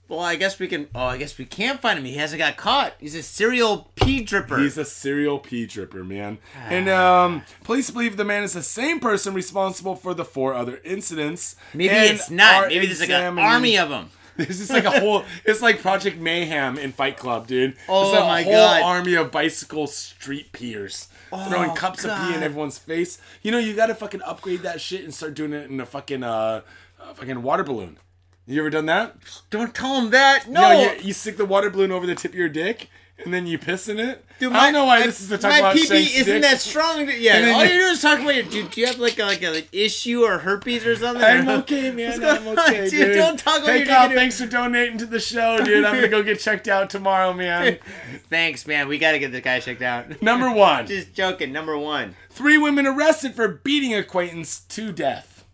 Speaker 1: Well, I guess we can. Oh, I guess we can't find him. He hasn't got caught. He's a serial pee dripper.
Speaker 2: He's a serial pee dripper, man. And um, police believe the man is the same person responsible for the four other incidents.
Speaker 1: Maybe it's not. Maybe there's like an army of them.
Speaker 2: This is like a whole. It's like Project Mayhem in Fight Club, dude.
Speaker 1: Oh
Speaker 2: There's a
Speaker 1: my
Speaker 2: whole
Speaker 1: God.
Speaker 2: army of bicycle street peers throwing
Speaker 1: Oh,
Speaker 2: cups of pee in everyone's face. You know, you got to fucking upgrade that shit and start doing it in a fucking uh, a fucking water balloon. You ever done that?
Speaker 1: Don't tell him that. No.
Speaker 2: No, you, you stick the water balloon over the tip of your dick and then you piss in it.
Speaker 1: Dude,
Speaker 2: I don't know why this is the talk
Speaker 1: my
Speaker 2: about
Speaker 1: pee isn't
Speaker 2: dick.
Speaker 1: that strong. Yeah, all
Speaker 2: you-
Speaker 1: you do is talk about your. Do, do you have like a, like a like issue or herpes or something?
Speaker 2: I'm okay, man. I'm okay,
Speaker 1: dude?
Speaker 2: dude.
Speaker 1: Don't talk about
Speaker 2: hey,
Speaker 1: your
Speaker 2: Kyle, thanks for donating to the show, dude. I'm gonna go get checked out tomorrow, man.
Speaker 1: Thanks, man. We gotta get this guy checked out.
Speaker 2: Number one.
Speaker 1: Just joking. Number one.
Speaker 2: Three women arrested for beating acquaintance to death.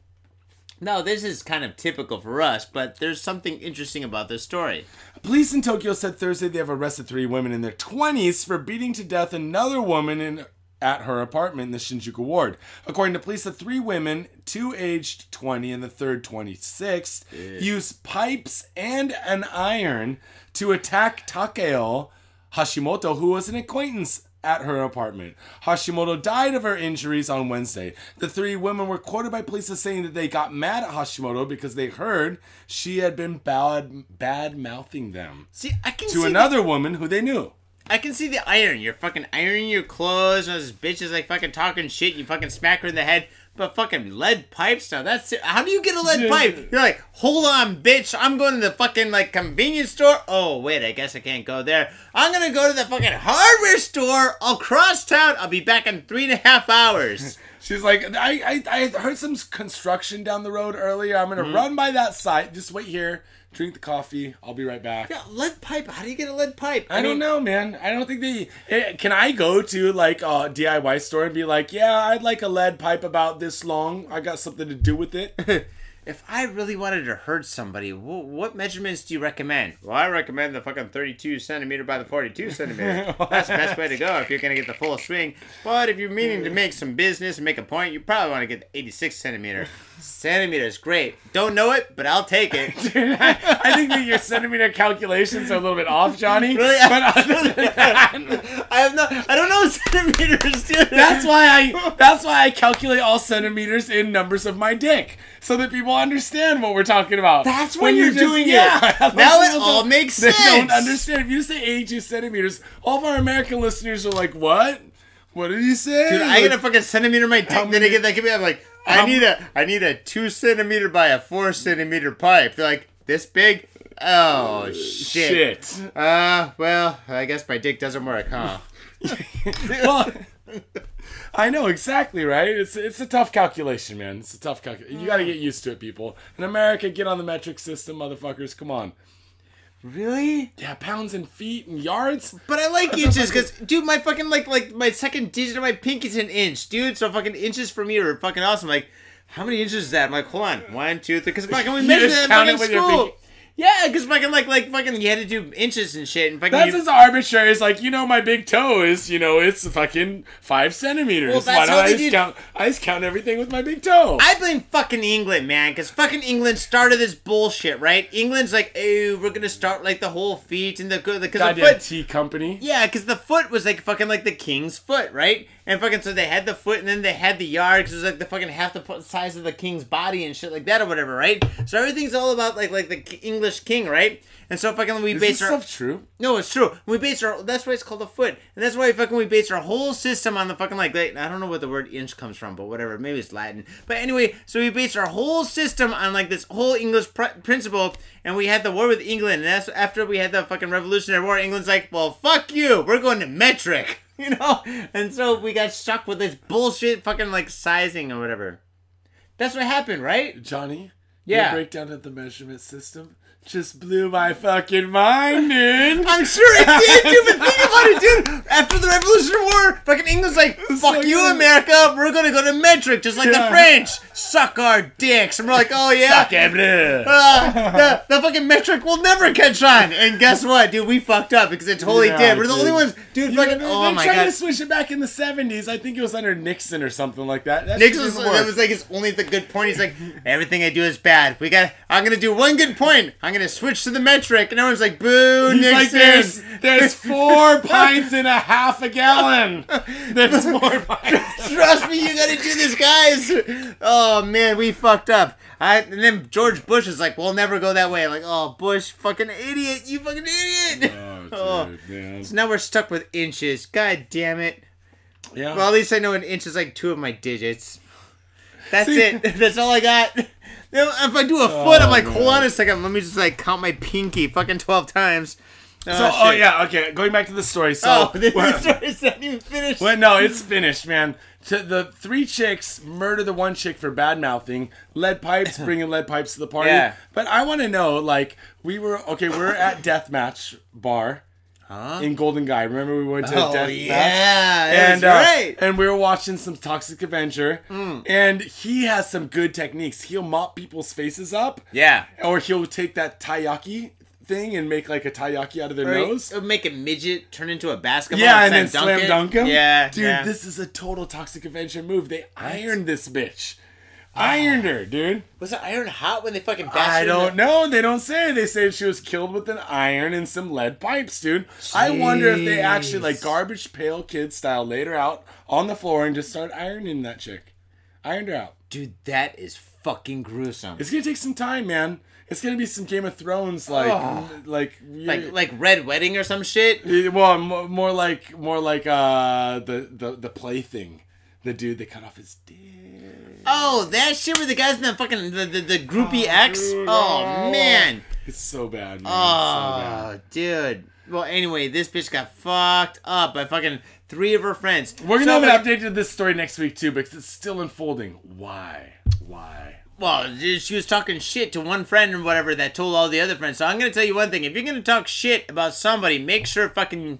Speaker 1: No, this is kind of typical for us, but there's something interesting about this story.
Speaker 2: Police in Tokyo said Thursday they have arrested three women in their 20s for beating to death another woman in at her apartment in the Shinjuku ward. According to police, the three women, two aged 20 and the third 26, used pipes and an iron to attack Takeo Hashimoto, who was an acquaintance at her apartment. Hashimoto died of her injuries on Wednesday. The three women were quoted by police as saying that they got mad at Hashimoto because they heard she had been bad bad mouthing them
Speaker 1: See, I can
Speaker 2: to another woman who they knew.
Speaker 1: I can see the iron. You're fucking ironing your clothes, and this bitch is like fucking talking shit. You fucking smack her in the head. But fucking lead pipes now. That's it. How do you get a lead pipe? You're like, hold on, bitch. I'm going to the fucking like convenience store. Oh wait, I guess I can't go there. I'm gonna go to the fucking hardware store across town. I'll be back in three and a half hours.
Speaker 2: She's like, I, I, I heard some construction down the road earlier. I'm
Speaker 1: Mm-hmm.
Speaker 2: gonna run by that site. Just wait here, drink the coffee. I'll be right back.
Speaker 1: yeah, lead pipe. How do you get a lead pipe?
Speaker 2: I don't know, man. I don't think they. eh, Can I go to like a DIY store and be like, yeah, I'd like a lead pipe about this long. I got something to do with it.
Speaker 1: If I really wanted to hurt somebody, wh- what measurements do you recommend? Well, I recommend the fucking 32 centimeter by the 42 centimeter. That's the best way to go if you're gonna get the full swing. But if you're meaning to make some business and make a point, you probably want to get the 86 centimeter. Centimeter is great. Don't know it, but I'll take it.
Speaker 2: I think that your centimeter calculations are a little bit off, Johnny.
Speaker 1: Really?
Speaker 2: But other than that,
Speaker 1: I have no, I don't know centimeters, dude.
Speaker 2: that's why I that's why I calculate all centimeters in numbers of my dick, so that people understand what we're talking about.
Speaker 1: That's when you're doing it.
Speaker 2: yeah,
Speaker 1: Now it all makes
Speaker 2: They don't
Speaker 1: sense.
Speaker 2: understand. If you say 82 centimeters, all of our American listeners are like, "What? What did he say?"
Speaker 1: Dude, I get a fucking centimeter in my dick. Then I get that. Give me. I'm like, I need a, I need a two centimeter by a four centimeter pipe. They're like this big. Oh shit.
Speaker 2: shit.
Speaker 1: Uh, well, I guess my dick doesn't work, huh?
Speaker 2: well, I know exactly, right? It's it's a tough calculation, man. It's a tough calculation. You got to get used to it, people. In America, get on the metric system, motherfuckers. Come on.
Speaker 1: Really?
Speaker 2: Yeah, pounds and feet and yards.
Speaker 1: But I like inches because, dude, my fucking like like my second digit of my pinky's an inch, dude. So fucking inches for me are fucking awesome. Like, how many inches is that? I'm like, hold on, one, two, three. Because fucking we
Speaker 2: You
Speaker 1: measured that in
Speaker 2: count it
Speaker 1: fucking
Speaker 2: with your
Speaker 1: school. Yeah, because fucking like like fucking you had to do inches and shit and fucking.
Speaker 2: That's
Speaker 1: you-
Speaker 2: as arbitrary as like you know my big toe is you know it's fucking five centimeters.
Speaker 1: Well, that's
Speaker 2: Why don't
Speaker 1: how
Speaker 2: I just
Speaker 1: did-
Speaker 2: count? I just count everything with my big toe.
Speaker 1: I blame fucking England, man, because fucking England started this bullshit, right? England's like, oh, we're gonna start like the whole feet and the because the
Speaker 2: Goddamn
Speaker 1: foot.
Speaker 2: tea company.
Speaker 1: Yeah, because the foot was like fucking like the king's foot, right? And fucking so they had the foot and then they had the yard because it was like the fucking half the size of the king's body and shit like that or whatever, right? So everything's all about like like the English king, right? And so fucking we
Speaker 2: Is
Speaker 1: base
Speaker 2: this
Speaker 1: our
Speaker 2: stuff true?
Speaker 1: no, it's true. We base our that's why it's called a foot, and that's why fucking we base our whole system on the fucking like, like I don't know what the word inch comes from, but whatever. Maybe it's Latin. But anyway, so we base our whole system on like this whole English pr- principle, and we had the war with England, and that's after we had the fucking Revolutionary War. England's like, well, fuck you, we're going to metric, you know, and so we got stuck with this bullshit fucking like sizing or whatever. That's what happened, right?
Speaker 2: Johnny.
Speaker 1: Yeah.
Speaker 2: Your breakdown of the measurement system just blew my fucking mind, dude.
Speaker 1: I'm sure it did, dude. But think about it, dude. After the Revolutionary War, fucking England's like, "Fuck
Speaker 2: so
Speaker 1: you,
Speaker 2: good.
Speaker 1: America. We're gonna go to metric, just like the French. Suck our dicks." And we're like, "Oh yeah."
Speaker 2: Bleu.
Speaker 1: Uh, the, the fucking metric will never catch on. And guess what, dude? We fucked up because it totally
Speaker 2: Yeah,
Speaker 1: did. We're the only ones, dude.
Speaker 2: Yeah,
Speaker 1: fucking,
Speaker 2: they,
Speaker 1: oh
Speaker 2: they tried to switch it back in the 70s. I think it was under Nixon or something like that. that
Speaker 1: Nixon was, that was like his only the good point. He's like, everything I do is bad. We got. I'm gonna do one good point. I'm gonna switch to the metric, and everyone's like, boo,
Speaker 2: He's
Speaker 1: Nixon.
Speaker 2: like, there's, there's four pints in a half a gallon. There's four pints.
Speaker 1: Trust me, you gotta do this, guys. Oh man, we fucked up. I, and then George Bush is like, "We'll never go that way." Like, "Oh, Bush, fucking idiot! You fucking idiot!"
Speaker 2: Oh, dude, oh. man.
Speaker 1: So now we're stuck with inches. God damn it.
Speaker 2: Yeah.
Speaker 1: Well, at least I know an inch is like two of my digits. That's
Speaker 2: See-
Speaker 1: it. That's all I got. If I do a foot, I'm oh, like,
Speaker 2: man.
Speaker 1: hold on a second. Let me just like count my pinky, fucking twelve times.
Speaker 2: so, ah, oh
Speaker 1: shit.
Speaker 2: yeah, okay. Going back to the story. So,
Speaker 1: Oh, this
Speaker 2: well-
Speaker 1: story's not even finished.
Speaker 2: Well, no, it's finished, man. To the three chicks murder the one chick for bad mouthing, lead pipes, bringing lead pipes to the party.
Speaker 1: Yeah.
Speaker 2: But I want to know, like, we were okay. We're at Deathmatch Bar
Speaker 1: Huh?
Speaker 2: in Golden Gai. Remember we went to
Speaker 1: Oh
Speaker 2: Deathmatch?
Speaker 1: yeah,
Speaker 2: and uh,
Speaker 1: right.
Speaker 2: and we were watching some Toxic Avenger,
Speaker 1: Hmm.
Speaker 2: and he has some good techniques. He'll mop people's faces up,
Speaker 1: yeah.
Speaker 2: or he'll take that taiyaki thing and make like a taiyaki out of their
Speaker 1: Or
Speaker 2: nose.
Speaker 1: Or make a midget turn into a basketball.
Speaker 2: Yeah, and then
Speaker 1: slam
Speaker 2: slam dunk him.
Speaker 1: Yeah,
Speaker 2: dude,
Speaker 1: yeah.
Speaker 2: this is a total Toxic Avenger move. They ironed this bitch, ironed her, dude.
Speaker 1: was the iron hot when they fucking bashed
Speaker 2: I don't
Speaker 1: the-
Speaker 2: know. They don't say. They say she was killed with an iron and some lead pipes, dude. I wonder if they actually like garbage pail kid style laid her out on the floor and just started ironing that chick. Ironed her out.
Speaker 1: Dude, that is fucking gruesome.
Speaker 2: It's gonna take some time, man. It's gonna be some Game of Thrones like like
Speaker 1: like like red wedding or some shit.
Speaker 2: Well more, more like more like uh the the the plaything. The dude they cut off his dick.
Speaker 1: Oh, that shit with the guys in the fucking the the, the groupie oh, X.
Speaker 2: dude,
Speaker 1: Oh
Speaker 2: oh.
Speaker 1: Man.
Speaker 2: It's so bad, man. so
Speaker 1: Oh,
Speaker 2: bad.
Speaker 1: dude. Well, anyway, this bitch got fucked up by fucking three of her friends.
Speaker 2: We're gonna
Speaker 1: So,
Speaker 2: have an update to this story next week too, because it's still unfolding. Why? Why?
Speaker 1: Well, she was talking shit to one friend or whatever that told all the other friends. So I'm gonna tell you one thing: if you're gonna talk shit about somebody, make sure fucking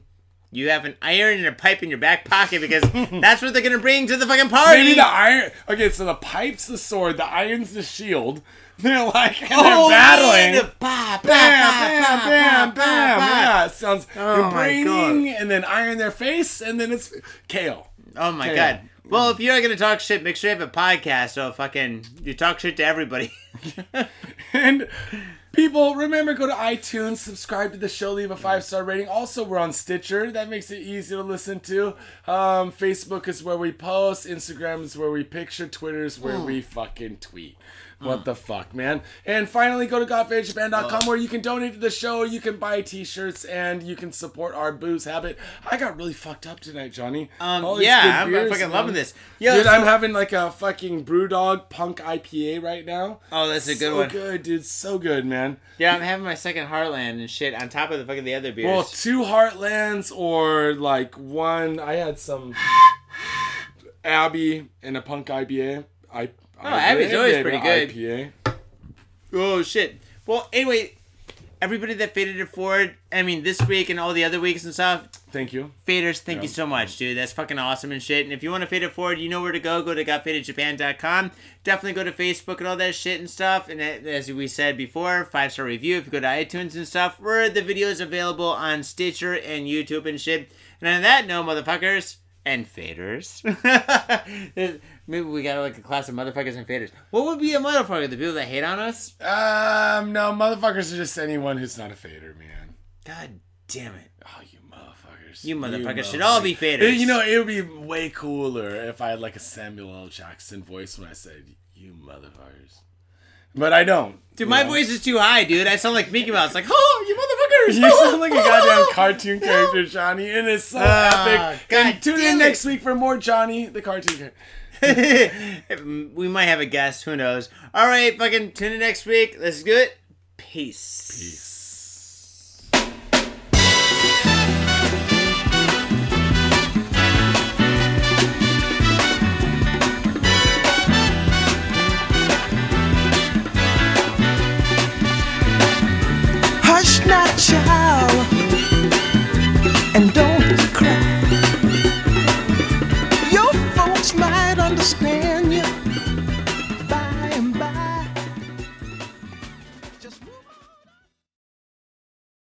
Speaker 1: you have an iron and a pipe in your back pocket because that's what they're gonna bring to the fucking party.
Speaker 2: Maybe the iron. Okay, so the pipe's the sword, the iron's the shield. They're like, and
Speaker 1: oh,
Speaker 2: they're battling.
Speaker 1: the bah, bah,
Speaker 2: Bam,
Speaker 1: bah,
Speaker 2: bam, bam, bam. Yeah, it sounds
Speaker 1: Oh
Speaker 2: braining and then iron their face and then it's kale.
Speaker 1: Oh my
Speaker 2: Okay.
Speaker 1: god. Well, if you're gonna talk shit, make sure you have a podcast so fucking you talk shit to everybody.
Speaker 2: And people, remember, go to iTunes, subscribe to the show, leave a five star rating. Also, we're on Stitcher. That makes it easy to listen to. Um, Facebook is where we post. Instagram is where we picture. Twitter is where we fucking tweet. What the fuck, man? And finally, go to gotfadedjapan.com where you can donate to the show, you can buy t-shirts, and you can support our booze habit. I got really fucked up tonight, Johnny.
Speaker 1: Um,
Speaker 2: All
Speaker 1: yeah, I'm, I'm fucking
Speaker 2: man.
Speaker 1: loving this. Yo,
Speaker 2: Dude,
Speaker 1: so-
Speaker 2: I'm having like a fucking Brewdog Punk IPA right now.
Speaker 1: oh, that's a good
Speaker 2: so
Speaker 1: one.
Speaker 2: good, dude. So good, man.
Speaker 1: Yeah, I'm having my second Heartland and shit on top of the fucking the other beers.
Speaker 2: Well, two Heartlands or like one. I had some Abbey and a Punk IPA. I, oh,
Speaker 1: Abbey's always pretty good.
Speaker 2: IPA.
Speaker 1: Oh shit. Well, anyway, everybody that faded it forward, I mean, this week and all the other weeks and stuff,
Speaker 2: Thank you.
Speaker 1: faders, thank
Speaker 2: Yeah.
Speaker 1: you so much, dude. That's fucking awesome and shit. And if you want to fade it forward, you know where to go. Go to gotfadedjapan.com. Definitely go to Facebook and all that shit and stuff. And as we said before, five star review. If you go to iTunes and stuff, where the video is available on Stitcher and YouTube and shit. And on that note, motherfuckers and faders. Maybe we got like a class of motherfuckers and faders. What would be a motherfucker? The people that hate on us?
Speaker 2: Um, no, motherfuckers are just anyone who's not a fader, man.
Speaker 1: God damn it.
Speaker 2: Oh, you motherfuckers.
Speaker 1: You motherfuckers should all be faders.
Speaker 2: You know, it would be way cooler if I had like a Samuel L. Jackson voice when I said, you motherfuckers. But I don't.
Speaker 1: Dude, my
Speaker 2: know?
Speaker 1: voice is too high, dude. I sound like Mickey Mouse. Like, oh, you motherfuckers!
Speaker 2: You sound like a goddamn cartoon character, Johnny, and it's so
Speaker 1: Ah,
Speaker 2: epic.
Speaker 1: God
Speaker 2: and tune in
Speaker 1: it.
Speaker 2: next week for more Johnny, the cartoon character.
Speaker 1: we might have a guest. Who knows? All right, fucking tune in next week. Let's do it. Peace.
Speaker 2: Peace.
Speaker 4: Not, and don't cry.